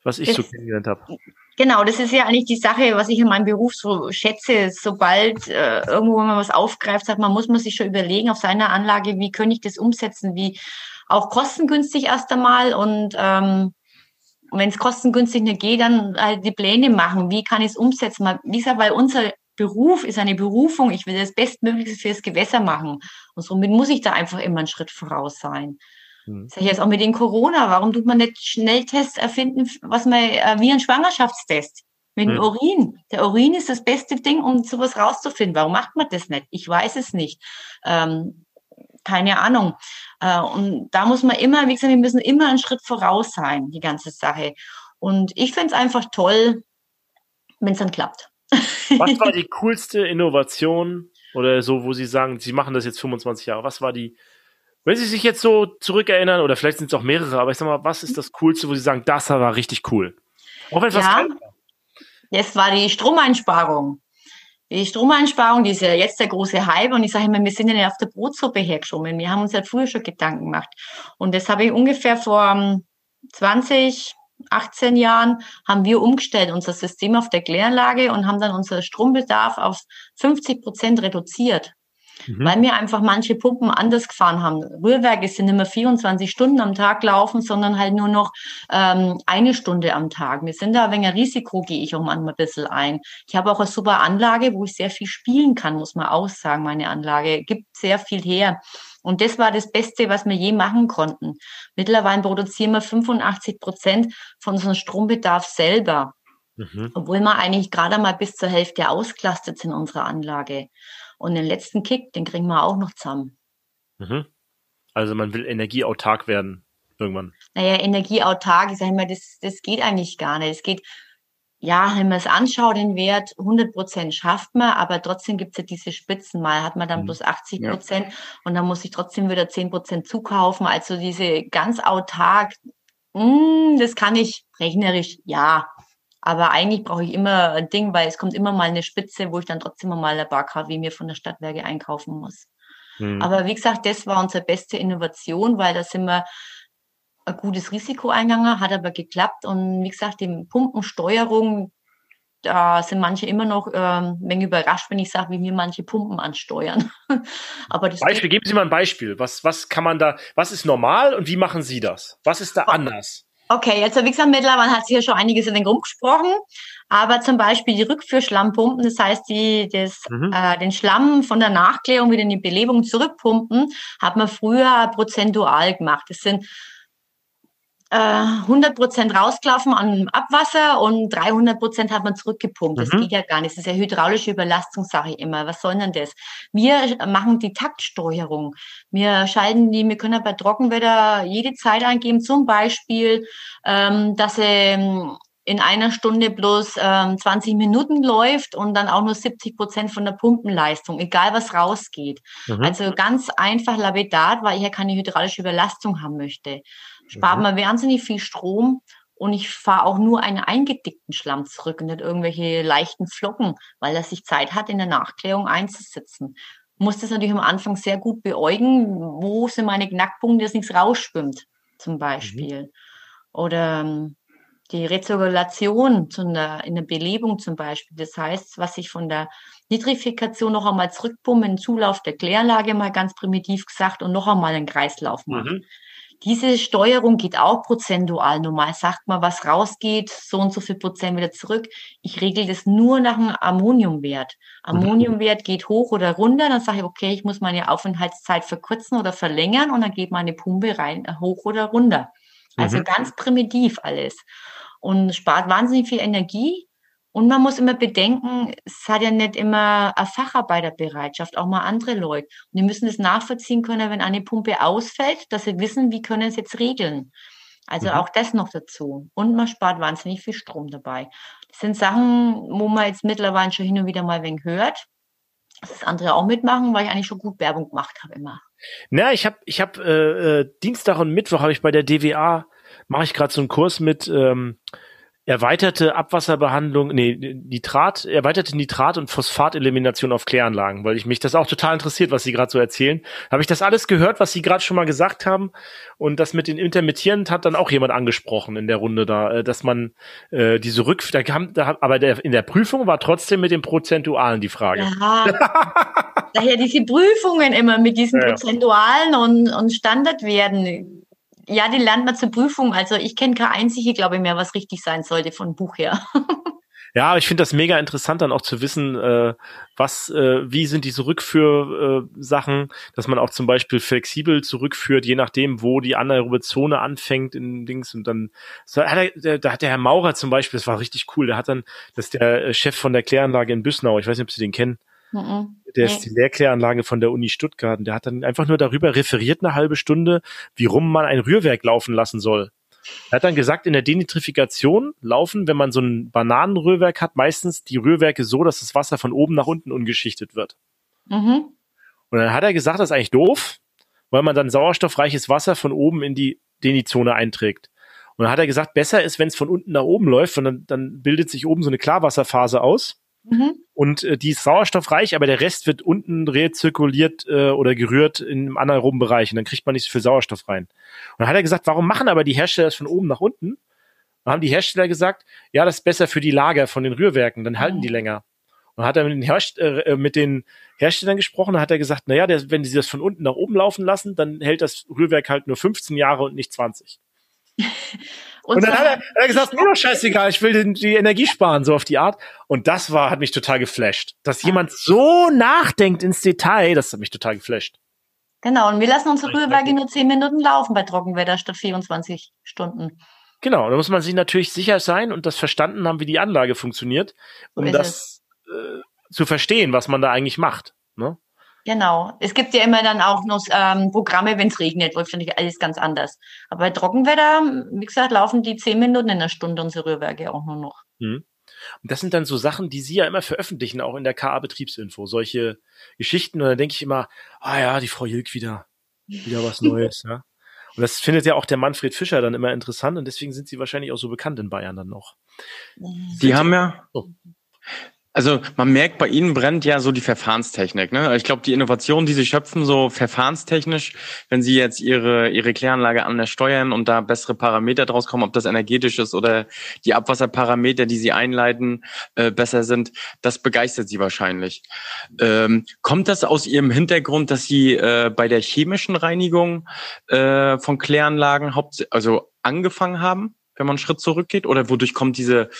was ich das, so kennengelernt habe. Genau, das ist ja eigentlich die Sache, was ich in meinem Beruf so schätze. Sobald äh, irgendwo man was aufgreift, sagt man, muss man sich schon überlegen auf seiner Anlage, wie könnte ich das umsetzen, wie auch kostengünstig erst einmal und ähm, wenn es kostengünstig nicht geht, dann halt die Pläne machen. Wie kann ich es umsetzen? Wie gesagt, weil unser Beruf ist eine Berufung. Ich will das Bestmögliche fürs Gewässer machen. Und somit muss ich da einfach immer einen Schritt voraus sein. Hm. Sag ich jetzt auch mit den Corona. Warum tut man nicht Schnelltests erfinden, was man äh, wie ein Schwangerschaftstest? Mit dem hm. Urin. Der Urin ist das beste Ding, um sowas rauszufinden. Warum macht man das nicht? Ich weiß es nicht. Ähm, keine Ahnung. Äh, und da muss man immer, wie gesagt, wir müssen immer einen Schritt voraus sein, die ganze Sache. Und ich finde es einfach toll, wenn es dann klappt. Was war die coolste Innovation oder so, wo Sie sagen, Sie machen das jetzt 25 Jahre? Was war die, wenn Sie sich jetzt so zurückerinnern, oder vielleicht sind es auch mehrere, aber ich sag mal, was ist das Coolste, wo Sie sagen, das war richtig cool? Auch etwas ja, Das war die Stromeinsparung. Die Stromeinsparung, die ist ja jetzt der große Hype und ich sage immer, wir sind ja nicht auf der Brotsuppe hergeschwommen. Wir haben uns ja früher schon Gedanken gemacht. Und das habe ich ungefähr vor 20, 18 Jahren haben wir umgestellt unser System auf der Kläranlage und haben dann unseren Strombedarf auf 50 Prozent reduziert mhm. weil wir einfach manche Pumpen anders gefahren haben. Rührwerke sind nicht mehr 24 Stunden am Tag laufen, sondern halt nur noch ähm, eine Stunde am Tag. Wir sind da ein wenig Risiko, gehe ich auch manchmal ein bisschen ein. Ich habe auch eine super Anlage, wo ich sehr viel spielen kann, muss man auch sagen. Meine Anlage gibt sehr viel her. Und das war das Beste, was wir je machen konnten. Mittlerweile produzieren wir 85 Prozent von unserem Strombedarf selber. Mhm. Obwohl wir eigentlich gerade mal bis zur Hälfte ausgelastet sind in unserer Anlage. Und den letzten Kick, den kriegen wir auch noch zusammen. Mhm. Also man will energieautark werden irgendwann. Naja, energieautark, ich sage mal, das, das geht eigentlich gar nicht. Es geht, ja, wenn man es anschaut, den Wert, 100 Prozent schafft man, aber trotzdem gibt es ja diese Spitzen. Mal hat man dann mhm. bloß 80 Prozent ja. und dann muss ich trotzdem wieder 10 Prozent zukaufen. Also diese ganz autark, mh, hm, das kann ich rechnerisch, ja, aber eigentlich brauche ich immer ein Ding, weil es kommt immer mal eine Spitze, wo ich dann trotzdem mal ein paar KW mir von der Stadtwerke einkaufen muss. Mhm. Aber wie gesagt, das war unsere beste Innovation, weil da sind wir ein gutes Risiko eingegangen, hat aber geklappt. Und wie gesagt, die Pumpensteuerung, da sind manche immer noch ähm, ein überrascht, wenn ich sage, wie wir manche Pumpen ansteuern. aber das Beispiel, geben Sie mal ein Beispiel. Was, was kann man da, was ist normal und wie machen Sie das? Was ist da anders? Okay, jetzt wie gesagt, mittlerweile hat sich ja schon einiges in den Grund gesprochen, aber zum Beispiel die Rückführschlammpumpen, das heißt, die das, mhm. äh, den Schlamm von der Nachklärung wieder in die Belebung zurückpumpen, hat man früher prozentual gemacht. Das sind 100 äh, Prozent rausgelaufen an Abwasser und 300 Prozent hat man zurückgepumpt. Das mhm. geht ja gar nicht. Das ist ja hydraulische Überlastung, sage ich immer. Was soll denn das? Wir machen die Taktsteuerung. Wir schalten die, wir können ja bei Trockenwetter jede Zeit eingeben, zum Beispiel, ähm, dass sie ähm, in einer Stunde bloß ähm, 20 Minuten läuft und dann auch nur 70 Prozent von der Pumpenleistung, egal was rausgeht. Mhm. Also ganz einfach labedat, weil ich ja keine hydraulische Überlastung haben möchte spart mhm. man wahnsinnig viel Strom und ich fahre auch nur einen eingedickten Schlamm zurück und nicht irgendwelche leichten Flocken, weil er sich Zeit hat, in der Nachklärung einzusitzen. Muss das natürlich am Anfang sehr gut beäugen, wo sind meine Knackpunkte, dass nichts rausschwimmt, zum mhm. Beispiel. Mhm. Oder ähm, die Rezirkulation in der Belebung zum Beispiel. Das heißt, was ich von der Nitrifikation noch einmal zurückpumpe, einen Zulauf der Kläranlage mal ganz primitiv gesagt und noch einmal einen Kreislauf machen. Mhm. Diese Steuerung geht auch prozentual. Normal sagt man, was rausgeht, so und so viel Prozent wieder zurück. Ich regle das nur nach dem Ammoniumwert. Ammoniumwert geht hoch oder runter. Dann sage ich, okay, ich muss meine Aufenthaltszeit verkürzen oder verlängern und dann geht meine Pumpe rein, äh, hoch oder runter. Also mhm. ganz primitiv alles. Und spart wahnsinnig viel Energie, und man muss immer bedenken, es hat ja nicht immer eine Facharbeiterbereitschaft, auch mal andere Leute. Und die müssen das nachvollziehen können, wenn eine Pumpe ausfällt, dass sie wissen, wie können sie jetzt regeln. Also mhm. auch das noch dazu. Und man spart wahnsinnig viel Strom dabei. Das sind Sachen, wo man jetzt mittlerweile schon hin und wieder mal wenig hört. Das andere auch mitmachen, weil ich eigentlich schon gut Werbung gemacht habe immer. Na, ich habe ich hab, äh, äh, Dienstag und Mittwoch habe ich bei der DWA, mache ich gerade so einen Kurs mit ähm, erweiterte Abwasserbehandlung, nee, Nitrat, erweiterte Nitrat- und Phosphatelimination auf Kläranlagen, weil ich mich das auch total interessiert, was Sie gerade so erzählen. Habe ich das alles gehört, was Sie gerade schon mal gesagt haben? Und das mit den intermittierend hat dann auch jemand angesprochen in der Runde da, äh, dass man äh, diese Rück, da kam, da, aber der, in der Prüfung war trotzdem mit dem Prozentualen die Frage. Ja. Daher diese Prüfungen immer mit diesen ja. Prozentualen und, und Standardwerten Ja, den lernt man zur Prüfung. Also ich kenne kein einzige, glaube ich, mehr, was richtig sein sollte von Buch her. Ja, aber ich finde das mega interessant, dann auch zu wissen, äh, was, äh, wie sind diese Rückführsachen, äh, dass man auch zum Beispiel flexibel zurückführt, je nachdem, wo die anaerobe Zone anfängt in Dings und dann, so, hat er, da hat der Herr Maurer zum Beispiel, das war richtig cool, der hat dann, das ist der äh, Chef von der Kläranlage in Büsnau, ich weiß nicht, ob Sie den kennen. Mhm. Der ist die Lehrkläranlage von der Uni Stuttgart. Und der hat dann einfach nur darüber referiert eine halbe Stunde, wie rum man ein Rührwerk laufen lassen soll. Er hat dann gesagt, in der Denitrifikation laufen, wenn man so ein Bananenrührwerk hat, meistens die Rührwerke so, dass das Wasser von oben nach unten ungeschichtet wird. Mhm. Und dann hat er gesagt, das ist eigentlich doof, weil man dann sauerstoffreiches Wasser von oben in die Denizone einträgt. Und dann hat er gesagt, besser ist, wenn es von unten nach oben läuft, und dann, dann bildet sich oben so eine Klarwasserphase aus. Mhm. Und äh, die ist sauerstoffreich, aber der Rest wird unten rezirkuliert äh, oder gerührt in einem anaeroben Bereich und dann kriegt man nicht so viel Sauerstoff rein. Und dann hat er gesagt, warum machen aber die Hersteller das von oben nach unten? Dann haben die Hersteller gesagt, ja, das ist besser für die Lager von den Rührwerken, dann halten mhm. die länger. Und dann hat er mit den, Herst äh, mit den Herstellern gesprochen, dann hat er gesagt, naja, der, wenn sie das von unten nach oben laufen lassen, dann hält das Rührwerk halt nur 15 Jahre und nicht 20. Und, und dann hat er, hat er, gesagt, mir doch scheißegal, ich will die, die Energie sparen, so auf die Art. Und das war, hat mich total geflasht. Dass jemand so nachdenkt ins Detail, das hat mich total geflasht. Genau, und wir lassen unsere Rührwerke nur 10 Minuten laufen bei Trockenwetter statt 24 Stunden. Genau, da muss man sich natürlich sicher sein und das verstanden haben, wie die Anlage funktioniert, um so das äh, zu verstehen, was man da eigentlich macht. Ne? Genau. Es gibt ja immer dann auch noch ähm, Programme, wenn es regnet, läuft natürlich alles ganz anders. Aber bei Trockenwetter, wie gesagt, laufen die zehn Minuten in der Stunde unsere Rührwerke auch nur noch. Mhm. Und das sind dann so Sachen, die Sie ja immer veröffentlichen, auch in der KA-Betriebsinfo. Solche Geschichten. Und dann denke ich immer, ah ja, die Frau Jilk wieder, wieder was Neues. ja. Und das findet ja auch der Manfred Fischer dann immer interessant und deswegen sind sie wahrscheinlich auch so bekannt in Bayern dann noch. Die haben ja, oh. Also man merkt, bei Ihnen brennt ja so die Verfahrenstechnik. Ne? Ich glaube, die Innovation, die Sie schöpfen, so verfahrenstechnisch, wenn Sie jetzt Ihre, Ihre Kläranlage anders steuern und da bessere Parameter draus kommen, ob das energetisch ist oder die Abwasserparameter, die Sie einleiten, äh, besser sind, das begeistert Sie wahrscheinlich. Ähm, kommt das aus Ihrem Hintergrund, dass Sie äh, bei der chemischen Reinigung äh, von Kläranlagen haupt also angefangen haben, wenn man einen Schritt zurückgeht? Oder wodurch kommt diese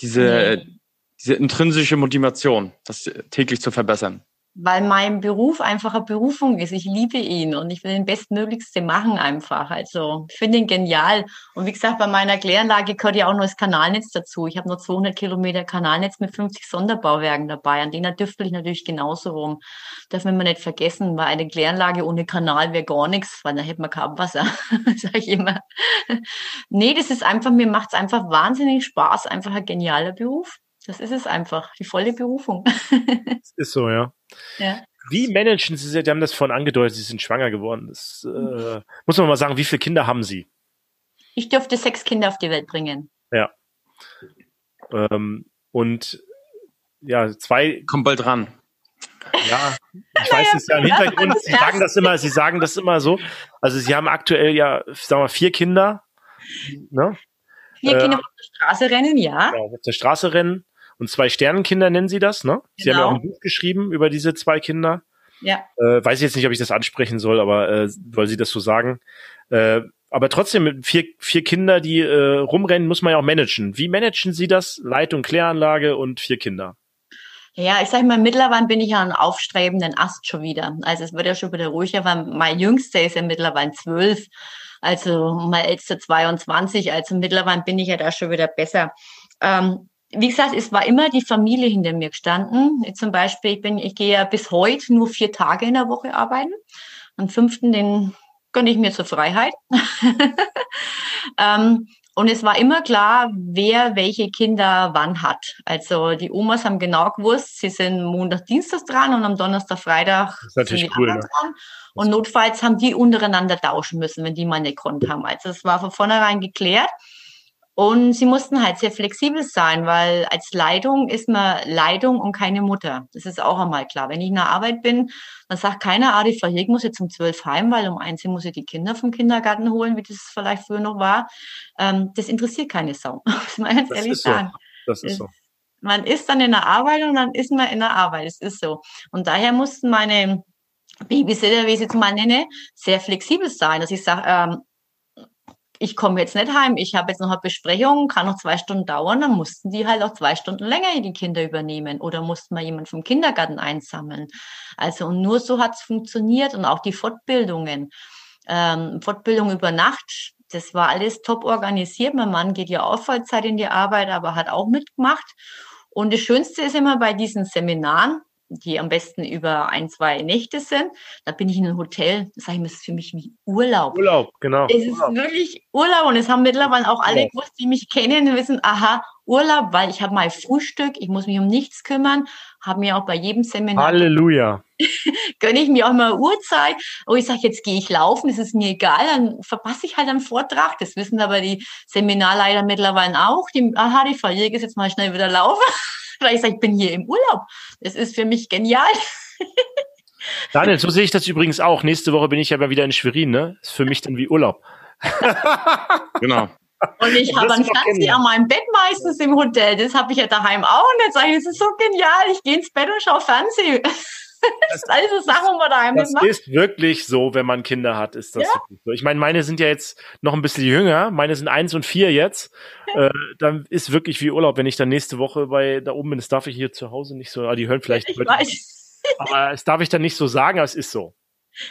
diese nee diese intrinsische Motivation, das täglich zu verbessern? Weil mein Beruf einfach eine Berufung ist. Ich liebe ihn und ich will den Bestmöglichste machen einfach. Also ich finde ihn genial. Und wie gesagt, bei meiner Kläranlage gehört ja auch noch das Kanalnetz dazu. Ich habe nur 200 Kilometer Kanalnetz mit 50 Sonderbauwerken dabei. An denen dürfte ich natürlich genauso rum. Darf man nicht vergessen, weil eine Kläranlage ohne Kanal wäre gar nichts, weil dann hätte man kein Abwasser, sage ich immer. nee, das ist einfach, mir macht es einfach wahnsinnig Spaß. Einfach ein genialer Beruf. Das ist es einfach, die volle Berufung. das ist so, ja. ja. Wie managen Sie, Sie haben das vorhin angedeutet, Sie sind schwanger geworden. Das äh, muss man mal sagen, wie viele Kinder haben Sie? Ich dürfte sechs Kinder auf die Welt bringen. Ja. Ähm, und ja, zwei. Kommt bald ran. Ja, ich weiß es ja im Hintergrund. Sie sagen das immer, Sie sagen das immer so. Also Sie haben aktuell ja, sagen wir, vier Kinder. Ne? Vier Kinder äh, auf der Straße rennen, ja. Genau, auf der Straße rennen. Und zwei Sternenkinder nennen Sie das, ne? Sie genau. haben ja auch ein Buch geschrieben über diese zwei Kinder. Ja. Äh, weiß ich jetzt nicht, ob ich das ansprechen soll, aber äh, weil Sie das so sagen. Äh, aber trotzdem mit vier, vier Kinder, die äh, rumrennen, muss man ja auch managen. Wie managen Sie das? Leitung, Kläranlage und vier Kinder. Ja, ich sag mal, mittlerweile bin ich ja ein aufstrebenden Ast schon wieder. Also es wird ja schon wieder ruhiger, weil mein Jüngster ist ja mittlerweile zwölf, also mein ältester 22, also mittlerweile bin ich ja da schon wieder besser. Ähm, wie gesagt, es war immer die Familie hinter mir gestanden. Zum Beispiel, ich bin, ich gehe ja bis heute nur vier Tage in der Woche arbeiten. Am fünften, den gönne ich mir zur Freiheit. ähm, und es war immer klar, wer welche Kinder wann hat. Also die Omas haben genau gewusst, sie sind Montag, Dienstag dran und am Donnerstag, Freitag sind die cool, ne? dran. Und notfalls haben die untereinander tauschen müssen, wenn die mal nicht konnten haben. Also es war von vornherein geklärt. Und sie mussten halt sehr flexibel sein, weil als Leitung ist man Leitung und keine Mutter. Das ist auch einmal klar. Wenn ich in der Arbeit bin, dann sagt keiner, ah, die Frau Heg muss jetzt um zwölf heim, weil um eins muss sie die Kinder vom Kindergarten holen, wie das vielleicht früher noch war. Ähm, das interessiert keine Sau, muss man ganz das ehrlich sagen. So. Das ist so. Man ist dann in der Arbeit und dann ist man in der Arbeit. Das ist so. Und daher mussten meine Babysitter, wie ich es jetzt mal nenne, sehr flexibel sein, dass ich sage, ähm, ich komme jetzt nicht heim, ich habe jetzt noch eine Besprechung, kann noch zwei Stunden dauern, dann mussten die halt auch zwei Stunden länger die Kinder übernehmen oder mussten mal jemand vom Kindergarten einsammeln. Also und nur so hat es funktioniert und auch die Fortbildungen. Ähm, Fortbildung über Nacht, das war alles top organisiert. Mein Mann geht ja auch Vollzeit in die Arbeit, aber hat auch mitgemacht. Und das Schönste ist immer bei diesen Seminaren, die am besten über ein, zwei Nächte sind. Da bin ich in einem Hotel, das sage ich mir, das ist für mich wie Urlaub. Urlaub, genau. Es ist Urlaub. wirklich Urlaub und es haben mittlerweile auch alle Ja. gewusst, die mich kennen, wissen, aha, Urlaub, weil ich habe mein Frühstück, ich muss mich um nichts kümmern, habe mir auch bei jedem Seminar Halleluja. gönne ich mir auch mal Uhrzeit. Oh, ich sage, jetzt gehe ich laufen, das ist mir egal, dann verpasse ich halt einen Vortrag. Das wissen aber die Seminarleiter mittlerweile auch. Die, aha, die Jäger ist jetzt mal schnell wieder laufen. Weil ich sage, ich bin hier im Urlaub. Das ist für mich genial. Daniel, so sehe ich das übrigens auch. Nächste Woche bin ich ja wieder in Schwerin, ne? Ist für mich dann wie Urlaub. Genau. Und ich Das habe einen Fernseher an meinem Bett meistens im Hotel. Das habe ich ja daheim auch. Und jetzt sage ich, das ist so genial. Ich gehe ins Bett und schaue Fernsehen. Das ist alles Sachen, wo man daheim Das macht. ist wirklich so, wenn man Kinder hat, ist das Ja. so. Ich meine, meine sind ja jetzt noch ein bisschen jünger. Meine sind eins und vier jetzt. Äh, dann ist wirklich wie Urlaub, wenn ich dann nächste Woche bei da oben bin. Das darf ich hier zu Hause nicht so. Ah, die hören vielleicht. Ich weiß. Aber das darf ich dann nicht so sagen, aber es ist so.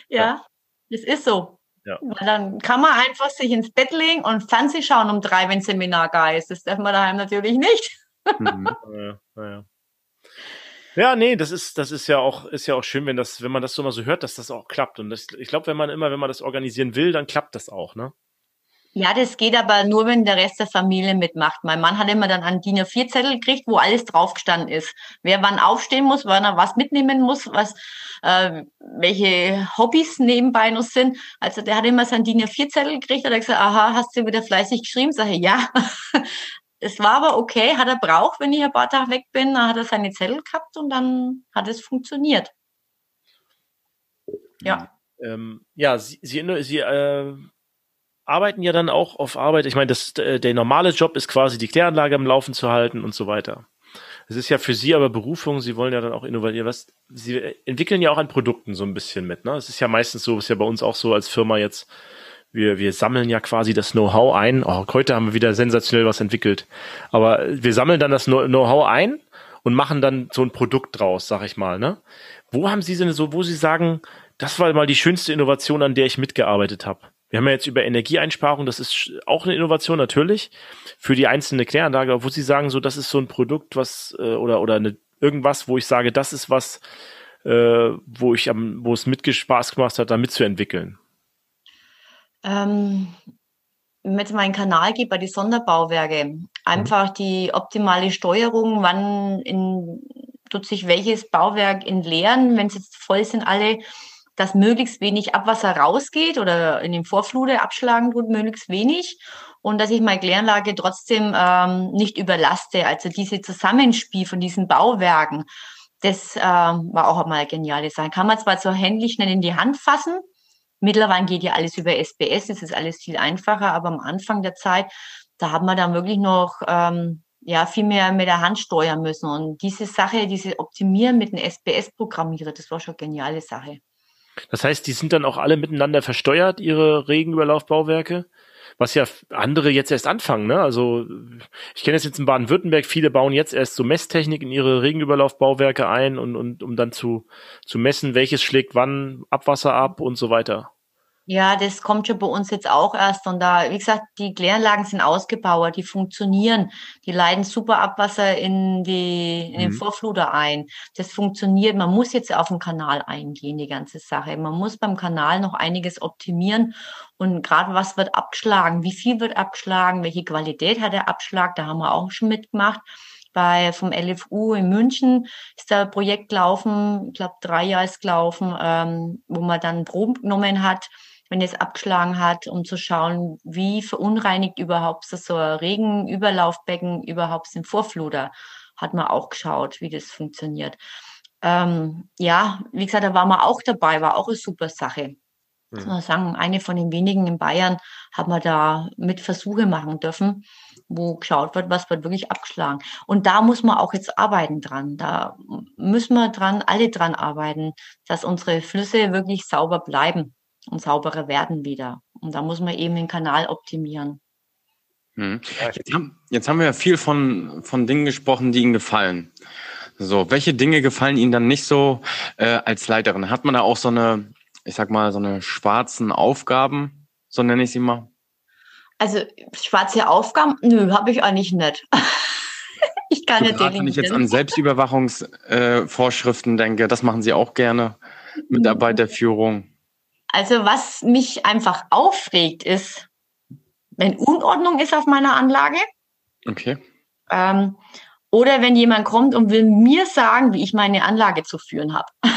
Ja, das ist so. Ja. Weil dann kann man einfach sich ins Bett legen und Fernsehen schauen um drei, wenn Seminar geil ist. Das darf man daheim natürlich nicht. Mhm. Ja, ja. Ja, nee, das ist, das ist ja auch, ist ja auch schön, wenn das, wenn man das so mal so hört, dass das auch klappt. Und das, ich glaube, wenn man immer, wenn man das organisieren will, dann klappt das auch, ne? Ja, das geht aber nur, wenn der Rest der Familie mitmacht. Mein Mann hat immer dann einen DIN A4-Zettel gekriegt, wo alles draufgestanden ist. Wer wann aufstehen muss, wann er was mitnehmen muss, was, äh, welche Hobbys nebenbei noch sind. Also der hat immer seinen DIN A4-Zettel gekriegt, hat er gesagt, aha, hast du wieder fleißig geschrieben? Sag ich, ja. Es war aber okay, hat er braucht, wenn ich ein paar Tage weg bin, dann hat er seine Zettel gehabt und dann hat es funktioniert. Ja. Ähm, ja, Sie, Sie, Sie äh, arbeiten ja dann auch auf Arbeit. Ich meine, das, äh, der normale Job ist quasi die Kläranlage am Laufen zu halten und so weiter. Es ist ja für Sie aber Berufung. Sie wollen ja dann auch innovieren. Was, Sie entwickeln ja auch an Produkten so ein bisschen mit. Ne? Es ist ja meistens so, ist ja bei uns auch so als Firma jetzt. Wir, wir sammeln ja quasi das Know-how ein. Oh, heute haben wir wieder sensationell was entwickelt. Aber wir sammeln dann das Know-how ein und machen dann so ein Produkt draus, sag ich mal. Ne? Wo haben Sie denn so, wo Sie sagen, das war mal die schönste Innovation, an der ich mitgearbeitet habe? Wir haben ja jetzt über Energieeinsparung, das ist auch eine Innovation natürlich für die einzelne Kläranlage, wo Sie sagen, so das ist so ein Produkt, was äh, oder oder eine, irgendwas, wo ich sage, das ist was, äh, wo ich am, wo es mit Spaß gemacht hat, da mitzuentwickeln. Ähm, wenn jetzt mal einen Kanal gibt bei die Sonderbauwerke, einfach die optimale Steuerung, wann in, tut sich welches Bauwerk entleeren, wenn es jetzt voll sind alle, dass möglichst wenig Abwasser rausgeht oder in den Vorflute abschlagen tut, möglichst wenig und dass ich meine Kläranlage trotzdem ähm, nicht überlaste. Also diese Zusammenspiel von diesen Bauwerken, das äh, war auch einmal geniale Sache. Kann man zwar so händlich schnell in die Hand fassen, Mittlerweile geht ja alles über SBS, es ist alles viel einfacher, aber am Anfang der Zeit, da haben wir dann wirklich noch ähm, ja viel mehr mit der Hand steuern müssen. Und diese Sache, diese Optimieren mit dem SBS-Programmierer, das war schon eine geniale Sache. Das heißt, die sind dann auch alle miteinander versteuert, ihre Regenüberlaufbauwerke? Was ja andere jetzt erst anfangen, ne? Also ich kenne es jetzt in Baden-Württemberg, viele bauen jetzt erst so Messtechnik in ihre Regenüberlaufbauwerke ein und, und um dann zu, zu messen, welches schlägt wann Abwasser ab und so weiter. Ja, das kommt schon bei uns jetzt auch erst. Und da, wie gesagt, die Kläranlagen sind ausgebaut, die funktionieren, die leiten super Abwasser in, die, in den Mhm. Vorfluter ein. Das funktioniert. Man muss jetzt auf den Kanal eingehen, die ganze Sache. Man muss beim Kanal noch einiges optimieren. Und gerade was wird abgeschlagen? Wie viel wird abgeschlagen? Welche Qualität hat der Abschlag? Da haben wir auch schon mitgemacht. Bei vom LFU in München ist da ein Projekt gelaufen, ich glaube drei Jahre ist gelaufen, ähm, wo man dann Proben genommen hat, wenn es abgeschlagen hat, um zu schauen, wie verunreinigt überhaupt so ein Regenüberlaufbecken überhaupt sind Vorfluter. Hat man auch geschaut, wie das funktioniert. Ähm, ja, wie gesagt, da war man auch dabei, war auch eine super Sache. Muss man sagen, eine von den wenigen in Bayern haben wir da mit Versuche machen dürfen, wo geschaut wird, was wird wirklich abgeschlagen. Und da muss man auch jetzt arbeiten dran. Da müssen wir dran, alle dran arbeiten, dass unsere Flüsse wirklich sauber bleiben und sauberer werden wieder. Und da muss man eben den Kanal optimieren. Hm. Jetzt, haben, jetzt haben wir ja viel von, von Dingen gesprochen, die Ihnen gefallen. So, welche Dinge gefallen Ihnen dann nicht so äh, als Leiterin? Hat man da auch so eine, ich sag mal, so eine schwarzen Aufgaben, so nenne ich sie mal? Also schwarze Aufgaben, nö, habe ich eigentlich nicht. ich kann nicht Wenn ich jetzt an Selbstüberwachungsvorschriften äh, denke, das machen Sie auch gerne. Mitarbeiterführung. Also was mich einfach aufregt, ist, wenn Unordnung ist auf meiner Anlage. Okay. Ähm, oder wenn jemand kommt und will mir sagen, wie ich meine Anlage zu führen habe.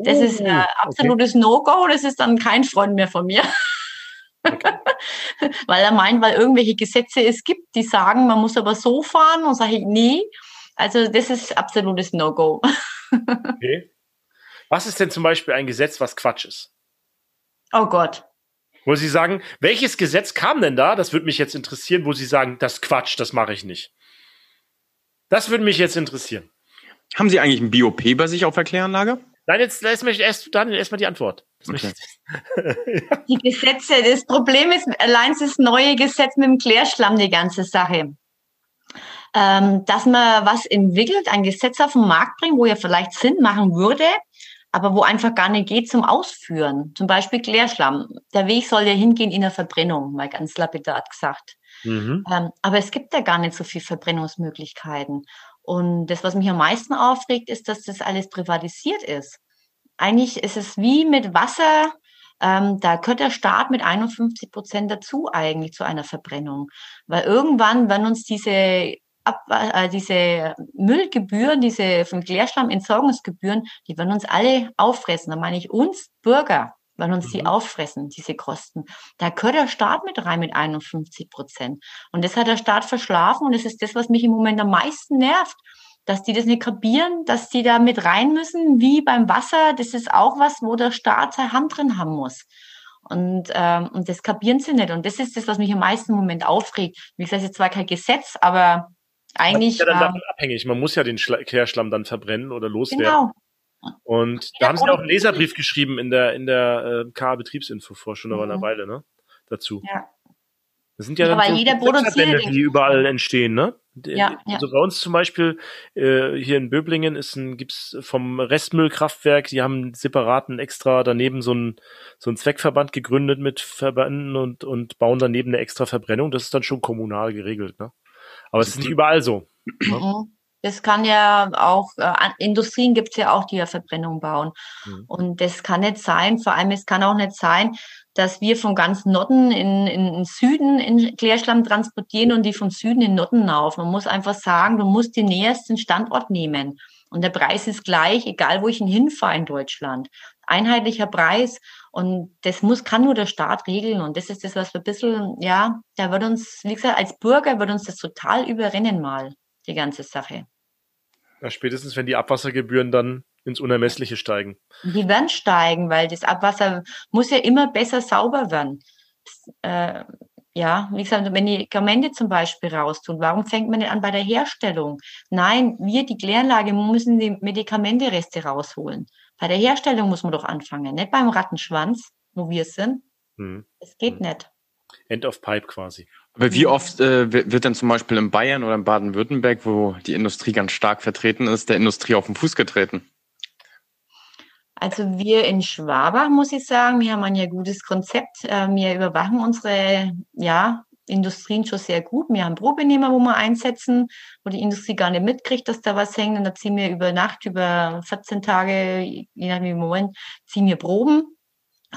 Das ist äh, absolutes okay. No-Go, das ist dann kein Freund mehr von mir. Okay. weil er meint, weil irgendwelche Gesetze es gibt, die sagen, man muss aber so fahren und sage ich, nee. Also das ist absolutes No-Go. okay. Was ist denn zum Beispiel ein Gesetz, was Quatsch ist? Oh Gott. Wo Sie sagen, welches Gesetz kam denn da? Das würde mich jetzt interessieren, wo Sie sagen, das Quatsch, das mache ich nicht. Das würde mich jetzt interessieren. Haben Sie eigentlich ein BOP bei sich auf der Kläranlage? Nein, jetzt lass mich erst, dann erstmal die Antwort. Okay. die Gesetze, das Problem ist, allein das neue Gesetz mit dem Klärschlamm, die ganze Sache. Ähm, dass man was entwickelt, ein Gesetz auf den Markt bringt, wo ja vielleicht Sinn machen würde, aber wo einfach gar nicht geht zum Ausführen. Zum Beispiel Klärschlamm. Der Weg soll ja hingehen in der Verbrennung, mal ganz lapidar gesagt. Mhm. Ähm, aber es gibt ja gar nicht so viele Verbrennungsmöglichkeiten. Und das, was mich am meisten aufregt, ist, dass das alles privatisiert ist. Eigentlich ist es wie mit Wasser. Ähm, da gehört der Staat mit 51 Prozent dazu eigentlich zu einer Verbrennung. Weil irgendwann, wenn uns diese Ab, äh, diese Müllgebühren, diese von Klärschlamm Entsorgungsgebühren, die werden uns alle auffressen. Da meine ich uns Bürger werden uns die mhm. auffressen, diese Kosten. Da gehört der Staat mit rein mit 51 Prozent. Und das hat der Staat verschlafen und das ist das, was mich im Moment am meisten nervt, dass die das nicht kapieren, dass die da mit rein müssen, wie beim Wasser. Das ist auch was, wo der Staat seine Hand drin haben muss. Und, ähm, und das kapieren sie nicht. Und das ist das, was mich am meisten im Moment aufregt. Wie gesagt, es ist zwar kein Gesetz, aber eigentlich. Das ist ja dann davon ähm, abhängig. Man muss ja den Schla Klärschlamm dann verbrennen oder loswerden. Genau. Und da haben sie auch einen Leserbrief geschrieben in der, in der äh, KA-Betriebsinfo vor schon mhm. einer Weile, ne? Dazu. Ja. Das sind ja, ja dann so jeder produziert die überall entstehen, ne? Ja, also ja. bei uns zum Beispiel äh, hier in Böblingen ist ein, gibt's vom Restmüllkraftwerk, die haben einen separaten extra daneben so ein so Zweckverband gegründet mit Verbänden und und bauen daneben eine extra Verbrennung. Das ist dann schon kommunal geregelt, ne? Aber es ist nicht überall so. Ne? Mhm. Das kann ja auch, äh, Industrien gibt es ja auch, die ja Verbrennung bauen. Mhm. Und das kann nicht sein, vor allem es kann auch nicht sein, dass wir von ganz Norden in, in, in Süden in Klärschlamm transportieren und die von Süden in Norden auf. Man muss einfach sagen, du musst den nähersten Standort nehmen. Und der Preis ist gleich, egal wo ich ihn hinfahre in Deutschland. Einheitlicher Preis. Und das muss, kann nur der Staat regeln. Und das ist das, was wir ein bisschen, ja, da wird uns, wie gesagt, als Bürger wird uns das total überrennen mal die ganze Sache. Ja, spätestens, wenn die Abwassergebühren dann ins Unermessliche steigen. Die werden steigen, weil das Abwasser muss ja immer besser sauber werden. Äh, ja, wie gesagt, wenn die Medikamente zum Beispiel raustun, warum fängt man nicht an bei der Herstellung? Nein, wir, die Kläranlage, müssen die Medikamentereste rausholen. Bei der Herstellung muss man doch anfangen, nicht beim Rattenschwanz, wo wir sind. Hm. Es geht hm. nicht. End of Pipe quasi. Aber wie oft äh, wird denn zum Beispiel in Bayern oder in Baden-Württemberg, wo die Industrie ganz stark vertreten ist, der Industrie auf den Fuß getreten? Also wir in Schwabach, muss ich sagen, wir haben ein ja gutes Konzept. Äh, wir überwachen unsere ja, Industrien schon sehr gut. Wir haben Probenehmer, wo wir einsetzen, wo die Industrie gar nicht mitkriegt, dass da was hängt. Und da ziehen wir über Nacht, über 14 Tage, je nachdem wie wir wollen, ziehen wir Proben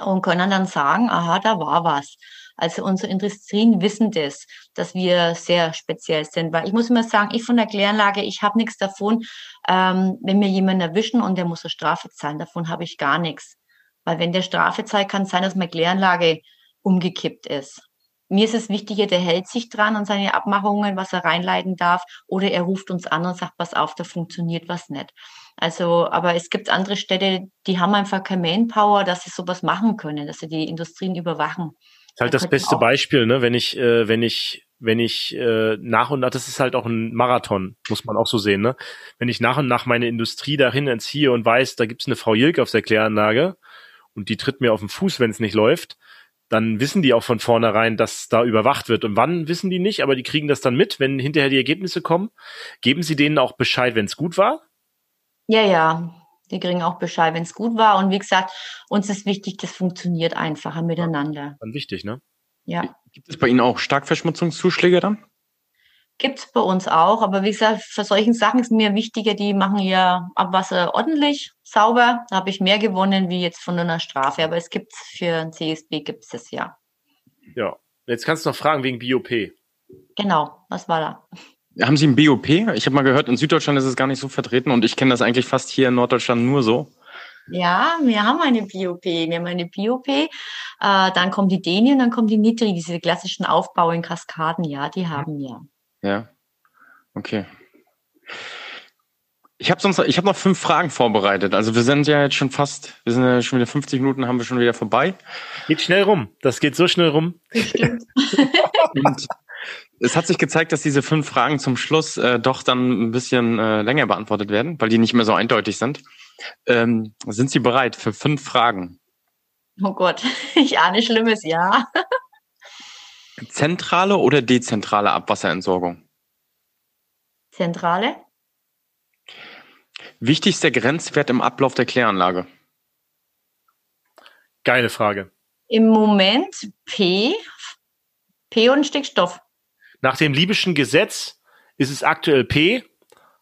und können dann sagen, aha, da war was. Also unsere Industrien wissen das, dass wir sehr speziell sind. Weil ich muss immer sagen, ich von der Kläranlage, ich habe nichts davon, ähm, wenn wir jemanden erwischen und der muss eine Strafe zahlen. Davon habe ich gar nichts. Weil wenn der Strafe zahlt, kann es sein, dass meine Kläranlage umgekippt ist. Mir ist es wichtiger, der hält sich dran an seine Abmachungen, was er reinleiten darf, oder er ruft uns an und sagt, pass auf, da funktioniert was nicht. Also, aber es gibt andere Städte, die haben einfach keine Manpower, dass sie sowas machen können, dass sie die Industrien überwachen. Das ist halt das beste Beispiel, ne? Wenn ich, äh, wenn ich, wenn ich äh, nach und nach, das ist halt auch ein Marathon, muss man auch so sehen, ne? Wenn ich nach und nach meine Industrie dahin entziehe und weiß, da gibt's eine Frau Jilk auf der Kläranlage und die tritt mir auf den Fuß, wenn es nicht läuft, dann wissen die auch von vornherein, dass da überwacht wird. Und wann wissen die nicht, aber die kriegen das dann mit, wenn hinterher die Ergebnisse kommen. Geben sie denen auch Bescheid, wenn es gut war? Ja, ja. Die kriegen auch Bescheid, wenn es gut war. Und wie gesagt, uns ist wichtig, das funktioniert einfacher miteinander. Dann wichtig, ne? Ja. Gibt es bei Ihnen auch Starkverschmutzungszuschläge dann? Gibt es bei uns auch, aber wie gesagt, für solchen Sachen ist mir wichtiger, die machen ihr Abwasser ordentlich, sauber. Da habe ich mehr gewonnen wie jetzt von einer Strafe. Aber es gibt für ein CSB gibt es das ja. Ja. Jetzt kannst du noch fragen wegen BOP. Genau, was war da? Haben Sie ein BOP? Ich habe mal gehört, in Süddeutschland ist es gar nicht so vertreten und ich kenne das eigentlich fast hier in Norddeutschland nur so. Ja, wir haben eine BOP. Wir haben eine BOP. Äh, dann kommt die Deni und dann kommt die Nitri, diese klassischen Aufbau in Kaskaden. Ja, die haben wir. Ja. Okay. Ich habe sonst, ich habe noch fünf Fragen vorbereitet. Also wir sind ja jetzt schon fast, wir sind ja schon wieder 50 Minuten, haben wir schon wieder vorbei. Geht schnell rum. Das geht so schnell rum. Stimmt. Und es hat sich gezeigt, dass diese fünf Fragen zum Schluss äh, doch dann ein bisschen äh, länger beantwortet werden, weil die nicht mehr so eindeutig sind. Ähm, sind Sie bereit für fünf Fragen? oh Gott, ich ahne Schlimmes, ja. Zentrale oder dezentrale Abwasserentsorgung? Zentrale? Wichtigster Grenzwert im Ablauf der Kläranlage? Geile Frage. Im Moment P, P und Stickstoff. Nach dem libyschen Gesetz ist es aktuell P,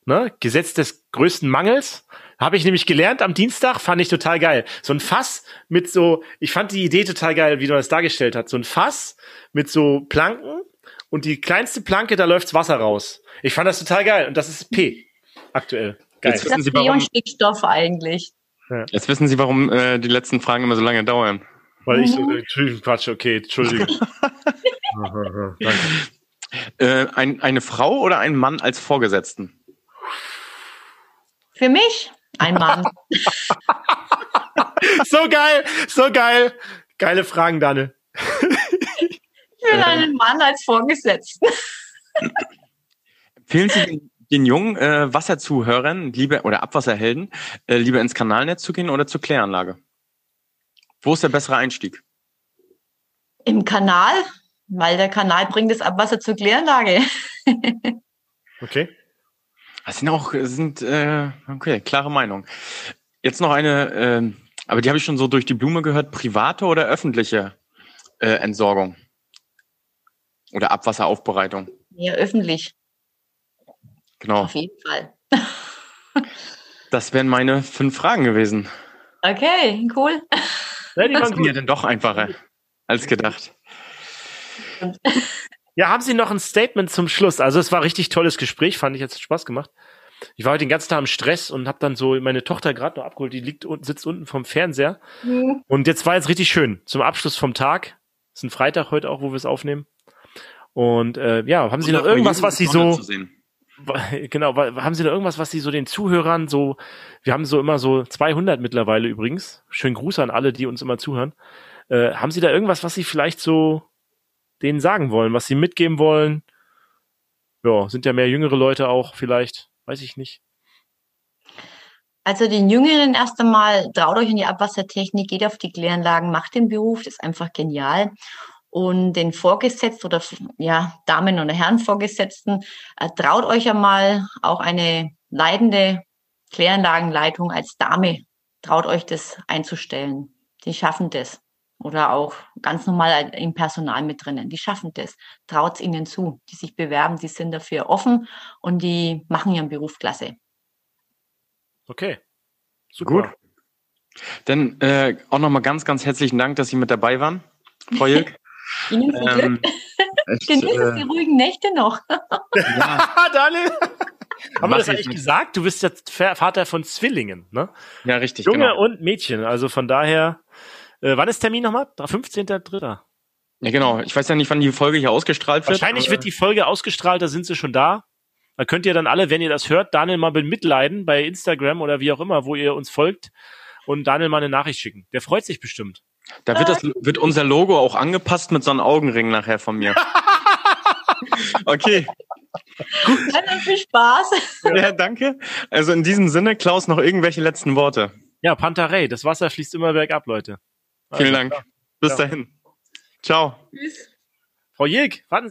ne? Gesetz des größten Mangels. Habe ich nämlich gelernt am Dienstag, fand ich total geil. So ein Fass mit so, ich fand die Idee total geil, wie du das dargestellt hast. So ein Fass mit so Planken und die kleinste Planke, da läuft's Wasser raus. Ich fand das total geil und das ist P aktuell. Geil. Jetzt Das wissen Sie, P und warum, Stickstoff eigentlich. jetzt wissen Sie, warum äh, die letzten Fragen immer so lange dauern. Weil ich so. Entschuldigung, Quatsch, okay, Entschuldigung. Danke. Äh, ein, eine Frau oder ein Mann als Vorgesetzten? Für mich ein Mann. So geil, so geil. Geile Fragen, Danne. Für einen Mann als Vorgesetzten. Empfehlen Sie den, den jungen äh, Wasserzuhörern, liebe oder Abwasserhelden, äh, lieber ins Kanalnetz zu gehen oder zur Kläranlage? Wo ist der bessere Einstieg? Im Kanal, weil der Kanal bringt das Abwasser zur Kläranlage. Okay. Das sind auch das sind äh, okay klare Meinung. Jetzt noch eine, äh, aber die habe ich schon so durch die Blume gehört: private oder öffentliche äh, Entsorgung oder Abwasseraufbereitung. Ja, öffentlich, Genau. auf jeden Fall. Das wären meine fünf Fragen gewesen. Okay, cool. Ja, die waren Das ist ja gut. dann doch einfacher als gedacht. Ja, haben Sie noch ein Statement zum Schluss? Also es war ein richtig tolles Gespräch, fand ich, jetzt Spaß gemacht. Ich war heute den ganzen Tag im Stress und habe dann so meine Tochter gerade noch abgeholt, die liegt unten, sitzt unten vom Fernseher. Hm, Und jetzt war jetzt richtig schön zum Abschluss vom Tag. Ist ein Freitag heute auch, wo wir es aufnehmen. Und äh, ja, haben Sie noch irgendwas, was Sie so genau, haben Sie noch irgendwas, was Sie so den Zuhörern so, wir haben so immer so 200 mittlerweile übrigens. Schönen Gruß an alle, die uns immer zuhören. Äh, haben Sie da irgendwas, was Sie vielleicht so denen sagen wollen, was Sie mitgeben wollen? Ja, sind ja mehr jüngere Leute auch vielleicht, weiß ich nicht. Also den Jüngeren erst einmal, traut euch in die Abwassertechnik, geht auf die Kläranlagen, macht den Beruf, das ist einfach genial. Und den Vorgesetzten oder ja, Damen oder Herren Vorgesetzten, äh, traut euch einmal auch eine leitende Kläranlagenleitung als Dame, traut euch das einzustellen. Die schaffen das. Oder auch ganz normal im Personal mit drinnen. Die schaffen das. Traut ihnen zu. Die sich bewerben, die sind dafür offen und die machen ihren Beruf klasse. Okay. Super. Gut. Dann äh, auch nochmal ganz, ganz herzlichen Dank, dass Sie mit dabei waren, Frau Jilk. Ihnen viel Glück. ähm, echt, Genießen die äh, ruhigen Nächte noch. ja, Daniel! Haben wir das ich eigentlich gesagt? Du bist jetzt Vater von Zwillingen, ne? ja, richtig, Junge genau. und Mädchen. Also von daher, äh, wann ist Termin nochmal? 15.3. Ja, genau. Ich weiß ja nicht, wann die Folge hier ausgestrahlt wird. Wahrscheinlich wird die Folge ausgestrahlt, da sind sie schon da. Da könnt ihr dann alle, wenn ihr das hört, Daniel mal mitleiden bei Instagram oder wie auch immer, wo ihr uns folgt und Daniel mal eine Nachricht schicken. Der freut sich bestimmt. Da wird, das, wird unser Logo auch angepasst mit so einem Augenring nachher von mir. Okay, Ja, viel Spaß. ja, danke. Also in diesem Sinne, Klaus, noch irgendwelche letzten Worte. Ja, Pantarei, das Wasser fließt immer bergab, Leute. Vielen Also, Dank. Bis Ja. dahin. Ciao. Tschüss. Frau Jeg, warten